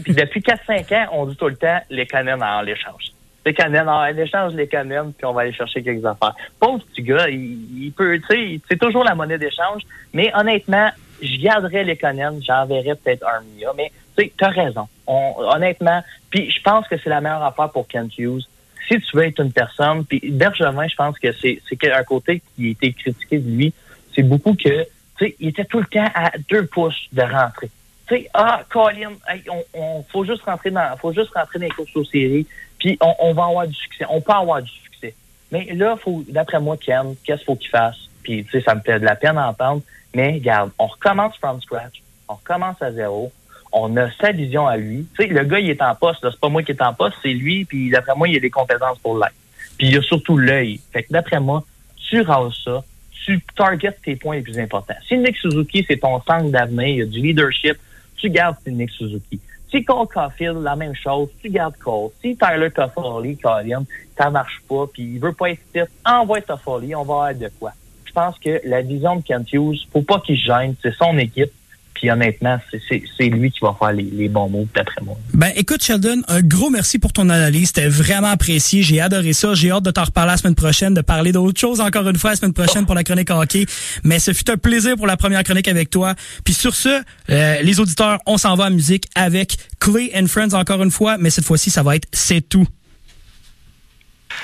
Puis depuis 4-5 ans, on dit tout le temps, les Canadiens en l'échange. Les Canadiens en l'échange, les Canadiens, puis on va aller chercher quelques affaires. Pauvre petit gars, il, il peut, tu sais, c'est toujours la monnaie d'échange, mais honnêtement, je garderais les Canadiens, j'enverrais peut-être un million, mais tu sais, t'as raison. On, honnêtement, puis je pense que c'est la meilleure affaire pour Kent Hughes si tu veux être une personne, puis Bergevin, je pense que c'est c'est un côté qui a été critiqué de lui, c'est beaucoup que, tu sais, il était tout le temps à deux pouces de rentrer. Tu sais, ah, Colin, hey, on, faut juste rentrer dans, faut juste rentrer dans les courses aux séries, puis on, on va avoir du succès, on peut avoir du succès. Mais là, faut, d'après moi, Ken, qu'est-ce qu'il faut qu'il fasse? Puis, tu sais, ça me fait de la peine d'entendre, mais regarde, on recommence from scratch, on recommence à zéro, on a sa vision à lui. Tu sais, le gars, il est en poste. C'est pas moi qui est en poste, c'est lui. Puis d'après moi, il a les compétences pour l'être. Puis il a surtout l'œil. Fait que d'après moi, tu rases ça, tu targetes tes points les plus importants. Si Nick Suzuki, c'est ton centre d'avenir, il y a du leadership, tu gardes Nick Suzuki. Si Cole Caulfield, la même chose, tu gardes Cole. Si Tyler Toffoli, Colin, ça marche pas, puis il veut pas être fit, envoie Toffoli, on va avoir de quoi. Je pense que la vision de Kent Hughes, faut pas qu'il gêne, c'est son équipe. Puis honnêtement, c'est- c'est c'est lui qui va faire les, les bons mots, d'après moi. Ben, écoute, Sheldon, un gros merci pour ton analyse. C'était vraiment apprécié. J'ai adoré ça. J'ai hâte de t'en reparler la semaine prochaine, de parler d'autres choses encore une fois la semaine prochaine pour la chronique hockey. Mais ce fut un plaisir pour la première chronique avec toi. Puis sur ce, euh, les auditeurs, on s'en va à musique avec Clay and Friends encore une fois. Mais cette fois-ci, ça va être C'est tout.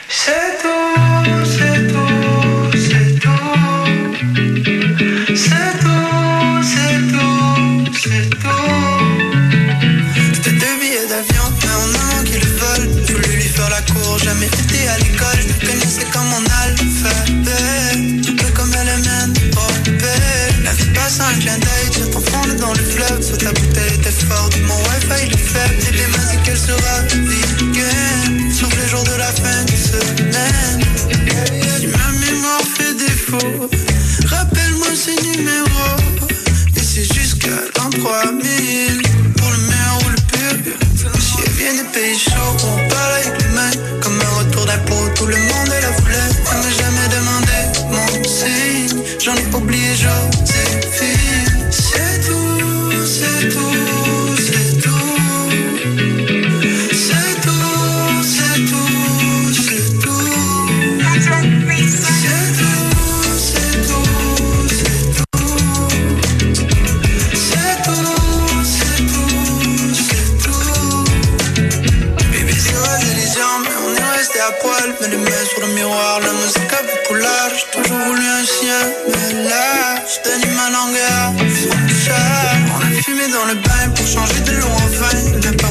C'est tout, c'est tout, miroir, la musique a beaucoup. J'ai toujours voulu un chien, mais là, je t'anime ma langueur. On a fumé dans le bain pour changer de l'eau en vin.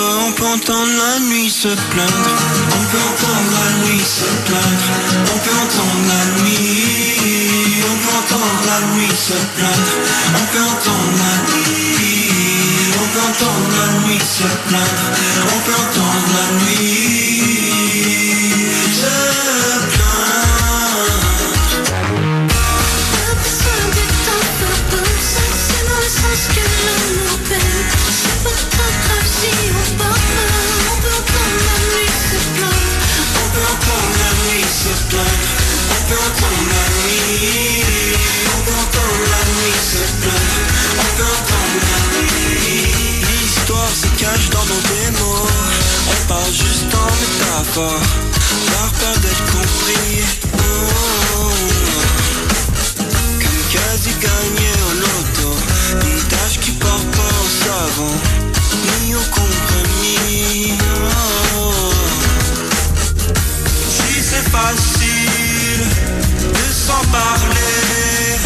On peut entendre la nuit se plaindre. On peut entendre la nuit se plaindre, on peut entendre la nuit. On peut entendre la nuit se plaindre, on peut entendre la nuit. On peut entendre la nuit se plaindre, on peut entendre la nuit on parle juste en métaphore, par peur d'être compris. Oh. Comme quasi gagné au loto, une tâche qui part pas au savon, ni au compromis. Si c'est facile de s'en parler,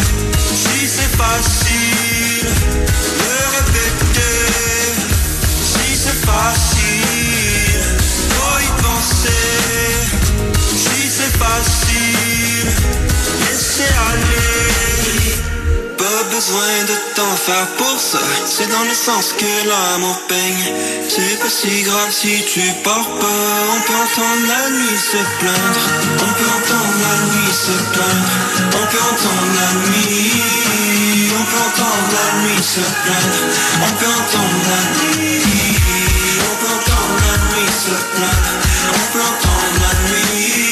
si c'est facile de facile, faut y penser, si c'est facile, laisser aller. Pas besoin de t'en faire pour ça, c'est dans le sens que l'amour peigne. C'est pas si grave si tu pars pas, on peut entendre la nuit se plaindre. On peut entendre la nuit se plaindre, on peut entendre la nuit. On peut entendre la nuit se plaindre, on peut entendre la nuit. Se plaindre, on peut entendre la nuit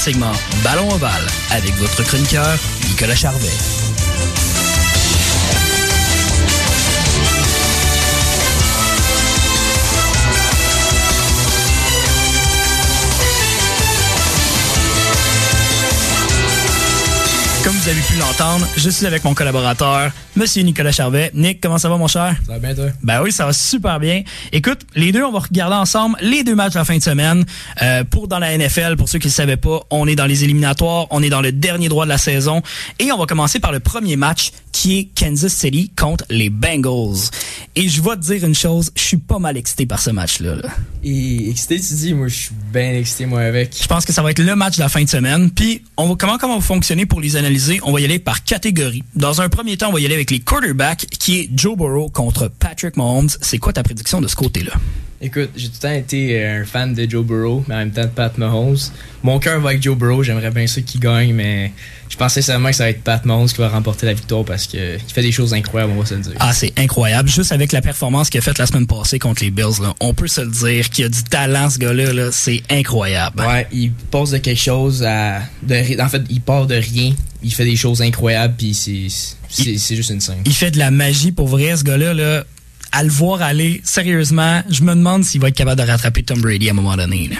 segment Ballon ovale avec votre chroniqueur Nicolas Charvet. Comme vous avez pu l'entendre, je suis avec mon collaborateur, Monsieur Nicolas Charvet. Nick, comment ça va, mon cher? Ça va bien, toi? Ben oui, ça va super bien. Écoute, les deux, on va regarder ensemble les deux matchs de la fin de semaine. Euh, pour dans la NFL, pour ceux qui ne savaient pas, on est dans les éliminatoires, on est dans le dernier droit de la saison. Et on va commencer par le premier match qui est Kansas City contre les Bengals. Et je vais te dire une chose, je suis pas mal excité par ce match-là. là. Et excité, tu dis, moi, je suis bien excité, moi, avec. Je pense que ça va être le match de la fin de semaine. Puis, on va, comment, comment va fonctionner pour les On va y aller par catégorie. Dans un premier temps, on va y aller avec les quarterbacks, qui est Joe Burrow contre Patrick Mahomes. C'est quoi ta prédiction de ce côté-là? Écoute, j'ai tout le temps été euh, un fan de Joe Burrow, mais en même temps de Pat Mahomes. Mon cœur va avec Joe Burrow, j'aimerais bien ça qu'il gagne, mais je pensais seulement que ça va être Pat Mahomes qui va remporter la victoire parce que il fait des choses incroyables, on va se le dire. Ah, c'est incroyable. Juste avec la performance qu'il a faite la semaine passée contre les Bills, là, on peut se le dire qu'il a du talent, ce gars-là. Là, c'est incroyable. Ouais, il passe de quelque chose à. De, en fait, il part de rien, il fait des choses incroyables, puis c'est c'est c'est juste une scène. Il fait de la magie pour vrai, ce gars-là. Là. À le voir aller, sérieusement, je me demande s'il va être capable de rattraper Tom Brady à un moment donné. Là.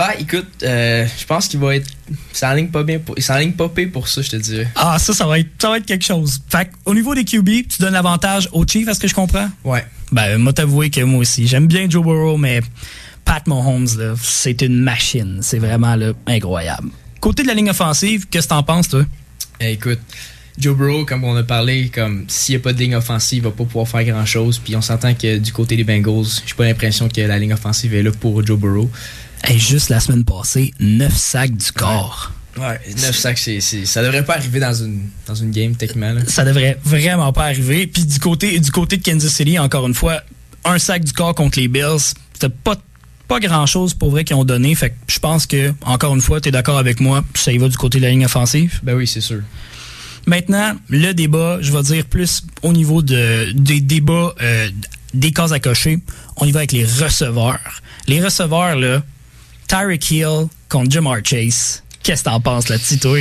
Ah, écoute, euh, je pense qu'il va être. Il s'enligne pas bien pour. Il s'enligne pas pire pour ça, je te dirais. Ah, ça, ça va être, ça va être quelque chose. Fait au niveau des QB, tu donnes l'avantage aux Chiefs, est-ce que je comprends? Ouais. Ben, moi, t'avouer que moi aussi. J'aime bien Joe Burrow, mais Pat Mahomes, là, c'est une machine. C'est vraiment là, incroyable. Côté de la ligne offensive, qu'est-ce que t'en penses, toi? Eh, écoute, Joe Burrow, comme on a parlé, comme s'il n'y a pas de ligne offensive, il va pas pouvoir faire grand chose. Puis on s'entend que du côté des Bengals, j'ai pas l'impression que la ligne offensive est là pour Joe Burrow. Hey, juste la semaine passée, 9 sacs du corps. Ouais, 9 sacs, c'est, c'est- ça devrait pas arriver dans une, dans une game, techniquement. là. Ça devrait vraiment pas arriver. Puis du côté, du côté de Kansas City, encore une fois, un sac du corps contre les Bills, c'était pas pas grand chose pour vrai qu'ils ont donné. Fait que je pense que, encore une fois, tu es d'accord avec moi, ça y va du côté de la ligne offensive? Ben oui, c'est sûr. Maintenant, le débat, je vais dire plus au niveau de, des débats euh, des cases à cocher. On y va avec les receveurs. Les receveurs, là, Tyreek Hill contre Jamar Chase. Qu'est-ce que t'en penses là-dessus, toi?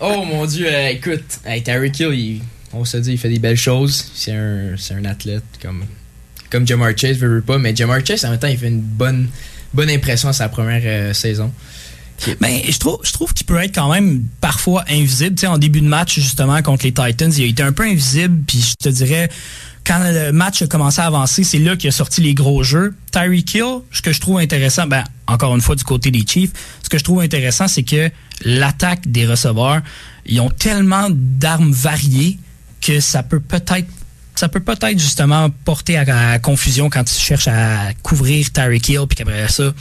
Oh mon dieu, euh, écoute, hey, Tyreek Hill, il- on se dit, il fait des belles choses. C'est un, c'est un athlète comme, comme Jamar Chase, veut, veut pas. Mais Jamar Chase, en même temps, il fait une bonne, bonne impression à sa première euh, saison. Ben, je trouve, je trouve qu'il peut être quand même parfois invisible. Tu sais, en début de match, justement, contre les Titans, il a été un peu invisible. Puis je te dirais, quand le match a commencé à avancer, c'est là qu'il a sorti les gros jeux. Tyreek Hill, ce que je trouve intéressant, ben, encore une fois, du côté des Chiefs, ce que je trouve intéressant, c'est que l'attaque des receveurs, ils ont tellement d'armes variées que ça peut peut-être ça peut peut-être justement porter à, à confusion quand tu cherches à couvrir Tyreek Hill puis qu'après ça,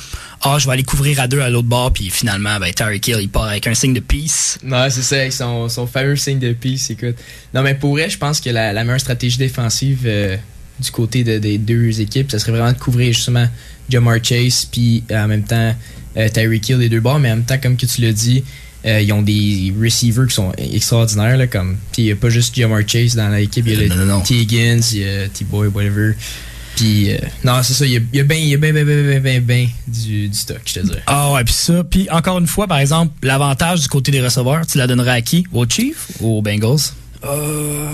ah, je vais aller couvrir à deux à l'autre bord puis finalement, ben, Tyreek Hill, il part avec un signe de peace. Non, c'est ça, avec son, son fameux signe de peace, écoute. Non, mais pour vrai, je pense que la, meilleure stratégie défensive euh, du côté de- des deux équipes, ça serait vraiment de couvrir justement Jamar Chase, puis en même temps euh, Tyreek Hill des deux bords, mais en même temps, comme que tu l'as dit, euh, ils ont des receivers qui sont extraordinaires, là, comme. Puis il n'y a pas juste Jamar Chase dans l'équipe, il y a le. T. Higgins, il y a T-Boy, whatever. Puis, euh, non, c'est ça, il y a, y a bien, il y a bien, bien, bien, bien, bien, bien du, du stock, je te dirais. Ah ouais, puis ça. Puis encore une fois, par exemple, l'avantage du côté des receveurs, tu la donnerais à qui? Aux Chiefs ou aux Bengals? Euh,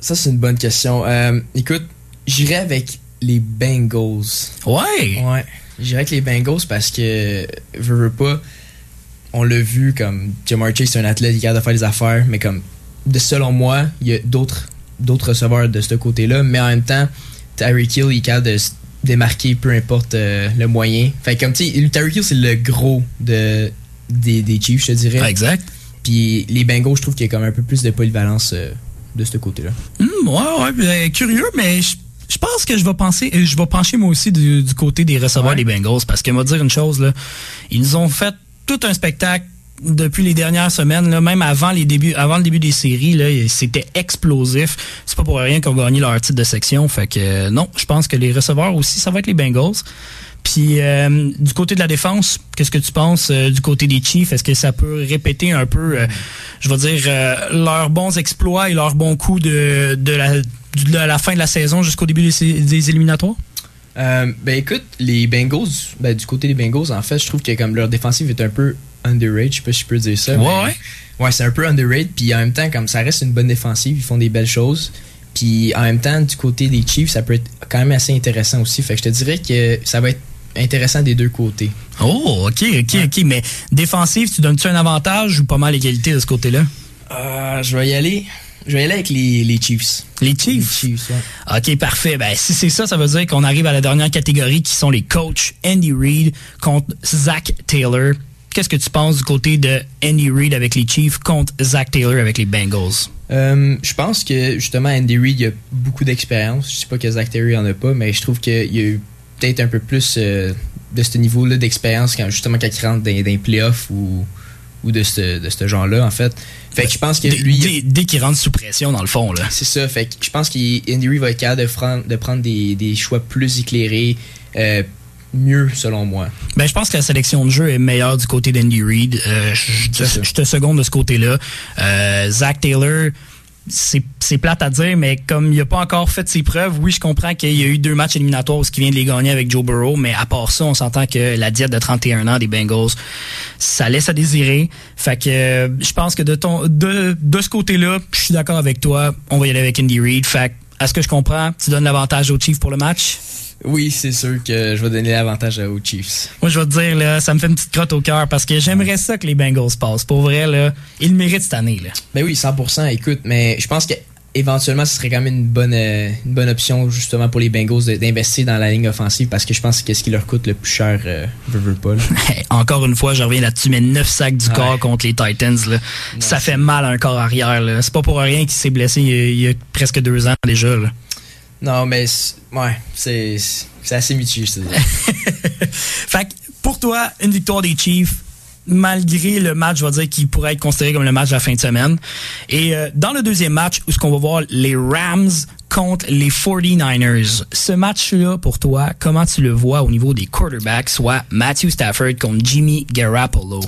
ça, c'est une bonne question. Euh, écoute, j'irai avec les Bengals. Ouais! Ouais, j'irai avec les Bengals parce que, veux, veux pas, on l'a vu comme Jamar Chase, c'est un athlète, il est capable de faire des affaires, mais comme, de selon moi, il y a d'autres d'autres receveurs de ce côté-là, mais en même temps, Tyreek Hill, il est capable de se démarquer peu importe euh, le moyen. Fait comme tu sais, Tyreek Hill, c'est le gros de, des, des Chiefs, je te dirais. Exact. Puis les Bengals, je trouve qu'il y a comme un peu plus de polyvalence euh, de ce côté-là. Hmm, ouais, ouais, ben, curieux, mais je je pense que je vais penser, euh, je vais pencher moi aussi du, du côté des receveurs Ouais. des Bengals parce que, m'a dire une chose, là, ils nous ont fait tout un spectacle depuis les dernières semaines, même avant les débuts, avant le début des séries, c'était explosif. C'est pas pour rien qu'ils ont gagné leur titre de section. Fait que euh, non, je pense que les receveurs aussi, ça va être les Bengals. Puis euh, du côté de la défense, qu'est-ce que tu penses euh, du côté des Chiefs? Est-ce que ça peut répéter un peu, je veux dire, leurs bons exploits et leurs bons coups de, de, la, de la fin de la saison jusqu'au début des éliminatoires? Euh, ben écoute, les Bengals, ben, du côté des Bengals, en fait, je trouve que comme leur défensive est un peu underrated, je sais pas si je peux dire ça. Ouais, mais- ouais. Ouais, c'est un peu underrated, puis en même temps, comme ça reste une bonne défensive, ils font des belles choses. Puis en même temps, du côté des Chiefs, ça peut être quand même assez intéressant aussi. Fait que je te dirais que ça va être intéressant des deux côtés. Oh, ok, ok, ok. Mais défensive, tu donnes-tu un avantage ou pas mal l'égalité de ce côté-là? Euh, je vais y aller. Je vais y aller avec les, les Chiefs. Les Chiefs? Chiefs, ouais. Ok, parfait. Ben, si c'est ça, ça veut dire qu'on arrive à la dernière catégorie qui sont les coachs Andy Reid contre Zach Taylor. Qu'est-ce que tu penses du côté de Andy Reid avec les Chiefs contre Zach Taylor avec les Bengals? Euh, je pense que justement Andy Reid il a beaucoup d'expérience. Je sais pas que Zach Terry en a pas, mais je trouve qu'il y a eu peut-être un peu plus euh, de ce niveau-là d'expérience quand justement quand il rentre dans, dans les playoffs ou, ou de ce, de ce genre-là en fait. Fait que je pense que Dès, lui dès- dès qu'il rentre sous pression, dans le fond, là. c'est ça. Fait que je pense qu'Andy Reid va être capable de prendre, de prendre des, des choix plus éclairés, euh, mieux selon moi. Ben, je pense que la sélection de jeu est meilleure du côté d'Andy Reid. Euh, je, je te seconde de ce côté-là. Euh, Zach Taylor, c'est plate à dire, mais comme il n'a pas encore fait ses preuves, oui, je comprends qu'il y a eu deux matchs éliminatoires où il vient de les gagner avec Joe Burrow, mais à part ça, on s'entend que la diète de 31 ans des Bengals, ça laisse à désirer. Fait que euh, je pense que de ton de, de ce côté-là, je suis d'accord avec toi. On va y aller avec Andy Reid. Fait que, à ce que je comprends, tu donnes l'avantage aux Chiefs pour le match? Oui, c'est sûr que je vais donner l'avantage aux Chiefs. Moi, je vais te dire, là, ça me fait une petite crotte au cœur parce que j'aimerais ça que les Bengals passent. Pour vrai, là, ils le méritent cette année. Là. Ben oui, 100%. Écoute, mais je pense que éventuellement, ce serait quand même une bonne, euh, une bonne option justement pour les Bengals d'investir dans la ligne offensive parce que je pense que ce qui leur coûte le plus cher, euh, veux, veux pas. là. Encore une fois, je reviens là-dessus, mais 9 sacs du Ouais. corps contre les Titans. Là. ça fait mal à un corps arrière. C'est pas pour rien qu'il s'est blessé il y, a, il y a presque deux ans déjà. Là. Non, mais ouais, c'est c'est assez mitigé, je te. Fait que pour toi, une victoire des Chiefs, malgré le match, je vais dire, qui pourrait être considéré comme le match de la fin de semaine. Et euh, dans le deuxième match, où ce qu'on va voir les Rams contre les 49ers. Ce match-là, pour toi, comment tu le vois au niveau des quarterbacks, soit Matthew Stafford contre Jimmy Garoppolo?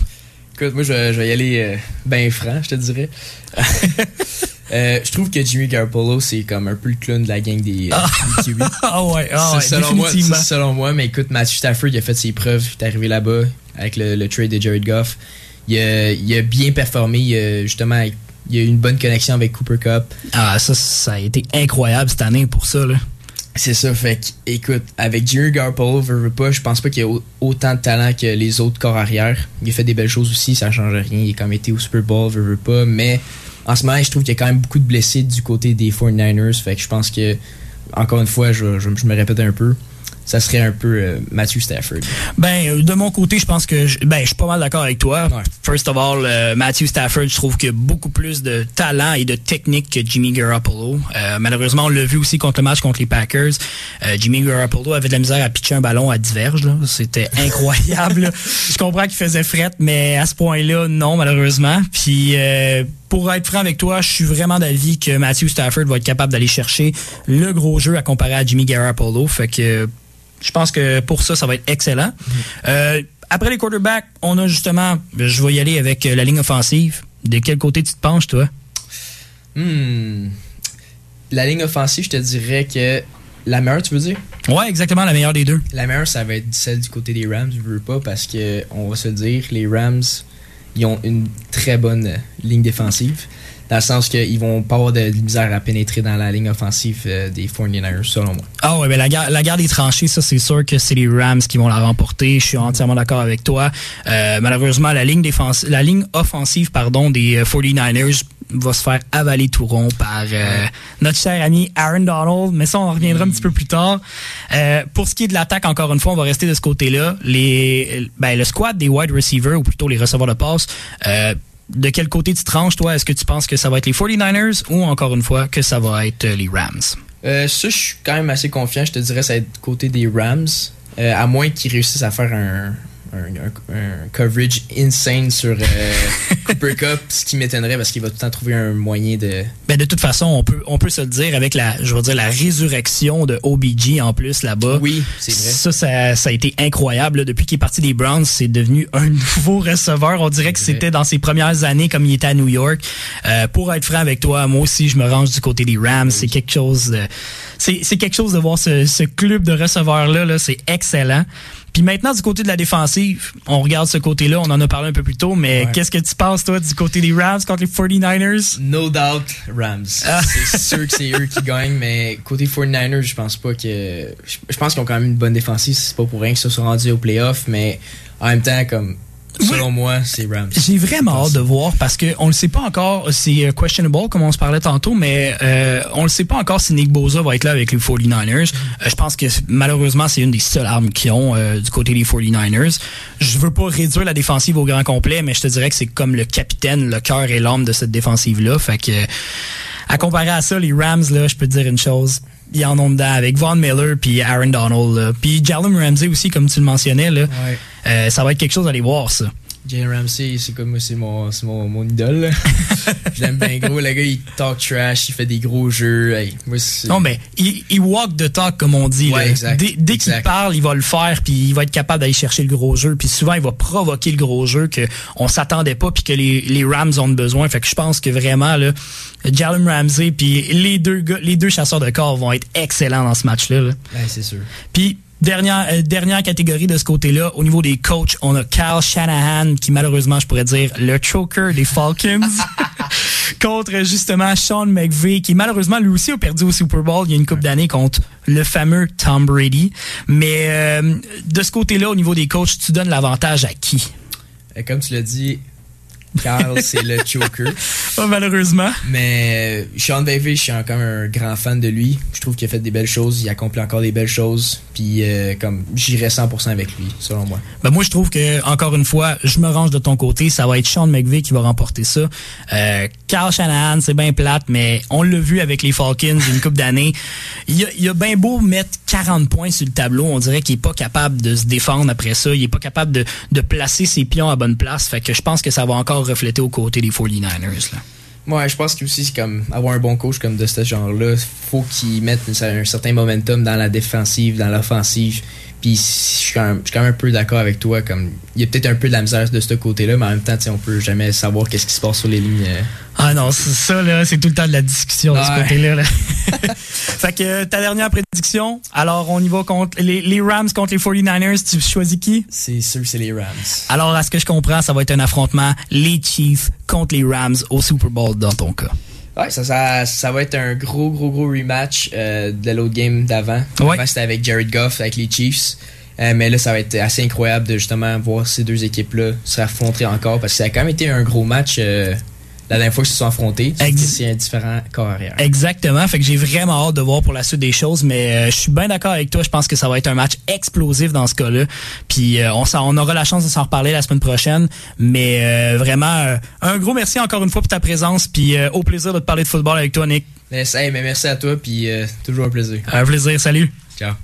Écoute, moi, je vais, je vais y aller euh, ben franc, je te dirais. Euh, je trouve que Jimmy Garoppolo, c'est comme un peu le clown de la gang des, euh, des Kiwis. Ah ouais, ah ouais, C'est selon moi, selon moi, mais écoute, Matthew Stafford, il a fait ses preuves, il est arrivé là-bas avec le, le trade de Jared Goff. Il a, il a bien performé, il a, justement, il a eu une bonne connexion avec Cooper Cup. Ah, ça, ça a été incroyable cette année pour ça. Là. C'est ça, fait que, écoute, avec Jimmy Garoppolo, veux, veux pas, je pense pas qu'il y a au- autant de talent que les autres corps arrière. Il a fait des belles choses aussi, ça change rien. Il a quand même été au Super Bowl, veux, veux pas, mais en ce moment, je trouve qu'il y a quand même beaucoup de blessés du côté des 49ers, fait que je pense que, encore une fois, je, je- je me répète un peu, ça serait un peu euh, Matthew Stafford. Ben, euh, de mon côté, je pense que je, ben, je suis pas mal d'accord avec toi. Ouais. First of all, euh, Matthew Stafford, je trouve qu'il y a beaucoup plus de talent et de technique que Jimmy Garoppolo. Euh, malheureusement, on l'a vu aussi contre le match contre les Packers. Euh, Jimmy Garoppolo avait de la misère à pitcher un ballon à diverges. là. C'était incroyable. je comprends qu'il faisait fret, mais à ce point-là, non, malheureusement. Puis, euh, pour être franc avec toi, je suis vraiment d'avis que Matthew Stafford va être capable d'aller chercher le gros jeu à comparer à Jimmy Garoppolo. Fait que je pense que pour ça, ça va être excellent. Euh, après les quarterbacks, on a justement, je vais y aller avec la ligne offensive. De quel côté tu te penches, toi? Hmm. La ligne offensive, je te dirais que la meilleure, tu veux dire? Ouais, exactement, la meilleure des deux. La meilleure, ça va être celle du côté des Rams, je veux pas, parce que on va se dire, les Rams, ils ont une très bonne euh, ligne défensive. dans le sens qu'ils vont pas avoir de, de misère à pénétrer dans la ligne offensive euh, des 49ers, selon moi. Ah ouais, ben la, guerre, la guerre des tranchées, ça c'est sûr que c'est les Rams qui vont la remporter. Je suis entièrement d'accord avec toi. Euh, malheureusement, la ligne la ligne offensive, pardon, des euh, 49ers va se faire avaler tout rond par euh, notre cher ami Aaron Donald. Mais ça, on en reviendra un petit peu plus tard. Euh, pour ce qui est de l'attaque, encore une fois, on va rester de ce côté-là. Les, ben, le squad des wide receivers, ou plutôt les receveurs de passe, euh, de quel côté tu tranches, toi? Est-ce que tu penses que ça va être les 49ers ou encore une fois que ça va être euh, les Rams? Ça, je suis quand même assez confiant. Je te dirais ça va être du côté des Rams. À moins qu'ils réussissent à faire un, un, un- un coverage insane sur euh, Cooper Cup, ce qui m'étonnerait parce qu'il va tout le temps trouver un moyen de. Ben de toute façon, on peut on peut se le dire avec la je veux dire la résurrection de OBG en plus là-bas. Oui, c'est vrai. Ça, ça, ça a été incroyable. là. Depuis qu'il est parti des Browns, c'est devenu un nouveau receveur. On dirait que c'était dans ses premières années comme il était à New York. Euh, pour être franc avec toi, moi aussi, je me range du côté des Rams. C'est quelque chose de, c'est, c'est quelque chose de voir ce, ce club de receveurs-là. Là, c'est excellent. Puis maintenant, du côté de la défensive, on regarde ce côté-là. On en a parlé un peu plus tôt, mais Ouais. qu'est-ce que tu penses, toi, du côté des Rams contre les 49ers? No doubt, Rams. Ah. C'est sûr que c'est eux qui gagnent, mais côté 49ers, je pense pas que. Je je pense qu'ils ont quand même une bonne défensive. C'est pas pour rien qu'ils se sont rendus au playoff, mais en même temps, comme. Selon moi, c'est Rams. J'ai vraiment hâte de voir parce que on le sait pas encore, c'est euh, questionable comme on se parlait tantôt, mais euh, on le sait pas encore si Nick Bosa va être là avec les 49ers. Euh, je pense que malheureusement c'est une des seules armes qu'ils ont euh, du côté des 49ers. Je veux pas réduire la défensive au grand complet, mais je te dirais que c'est comme le capitaine, le cœur et l'âme de cette défensive là. Fait que à comparer à ça, les Rams là, je peux te dire une chose. Ils en ont dedans avec Von Miller puis Aaron Donald. Puis Jalen Ramsey aussi, comme tu le mentionnais. Là. Ouais. Euh, ça va être quelque chose d'aller voir ça. Jalen Ramsey, c'est comme moi, c'est mon, mon, mon idole. je l'aime bien gros. Le gars, il talk trash, il fait des gros jeux. Hey, moi, c'est- Non, mais il, il walk the talk, comme on dit. Ouais, là. exact. Dès, dès qu'il parle, il va le faire, puis il va être capable d'aller chercher le gros jeu. Puis souvent, il va provoquer le gros jeu que on s'attendait pas, puis que les, les Rams ont besoin. Fait que je pense que vraiment, là, Jalen Ramsey, puis les deux gars, les deux chasseurs de corps vont être excellents dans ce match-là. là. C'est sûr. Puis dernière euh, dernière catégorie de ce côté-là, au niveau des coachs, on a Kyle Shanahan qui malheureusement, je pourrais dire le choker des Falcons contre justement Sean McVay qui malheureusement lui aussi a perdu au Super Bowl il y a une couple d'années contre le fameux Tom Brady. Mais euh, de ce côté-là, au niveau des coachs, tu donnes l'avantage à qui? Euh, Comme tu l'as dit, Carl, c'est le choker. Pas malheureusement. Mais euh, Sean Davey, je suis encore un grand fan de lui. Je trouve qu'il a fait des belles choses, il accomplit encore des belles choses. Puis euh, comme j'irais 100% avec lui, selon moi. Ben moi, je trouve que, encore une fois, je me range de ton côté. Ça va être Sean McVay qui va remporter ça. Euh, Carl Shanahan, c'est bien plate, mais on l'a vu avec les Falcons une couple d'années. Il a, il a bien beau mettre 40 points sur le tableau. On dirait qu'il est pas capable de se défendre après ça. Il est pas capable de, de placer ses pions à bonne place. Fait que je pense que ça va encore refléter aux côtés des 49ers. Là. Ouais, je pense que aussi c'est comme avoir un bon coach comme de ce genre-là, faut qu'il mette un certain momentum dans la défensive, dans l'offensive. Puis je suis quand même, un peu d'accord avec toi, comme il y a peut-être un peu de la misère de ce côté-là, mais en même temps, on peut jamais savoir qu'est-ce qui se passe sur les lignes. euh. Ah non, c'est ça, là, c'est tout le temps de la discussion de ce côté-là. là. fait que ta dernière prédiction, alors on y va contre les, les Rams contre les 49ers. Tu choisis qui? C'est sûr c'est les Rams. Alors, à ce que je comprends, ça va être un affrontement les Chiefs contre les Rams au Super Bowl dans ton cas. Ouais, ça, ça, ça va être un gros, gros, gros rematch euh, de l'autre game d'avant. Ouais. Avant, c'était avec Jared Goff, avec les Chiefs. Euh, mais là, ça va être assez incroyable de justement voir ces deux équipes-là se affronter encore parce que ça a quand même été un gros match euh, la dernière fois qu'ils se sont affrontés. C'est un différent corps arrière. Exactement. Fait que j'ai vraiment hâte de voir pour la suite des choses, mais euh, je suis bien d'accord avec toi. Je pense que ça va être un match explosif dans ce cas-là. Puis euh, on, on aura la chance de s'en reparler la semaine prochaine. Mais euh, vraiment, un gros merci encore une fois pour ta présence. Puis au plaisir de te parler de football avec toi, Nick. Mais, hey, mais merci à toi, puis toujours un plaisir. Un plaisir. Salut. Ciao.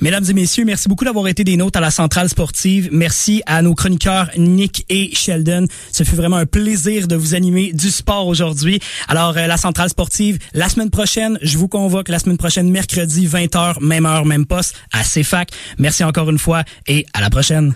Mesdames et messieurs, merci beaucoup d'avoir été des nôtres à la Centrale Sportive. Merci à nos chroniqueurs Nick et Sheldon. Ce fut vraiment un plaisir de vous animer du sport aujourd'hui. Alors, euh, la Centrale Sportive, la semaine prochaine, je vous convoque la semaine prochaine, mercredi, 20h, même heure, même poste, à CFAC. Merci encore une fois et à la prochaine.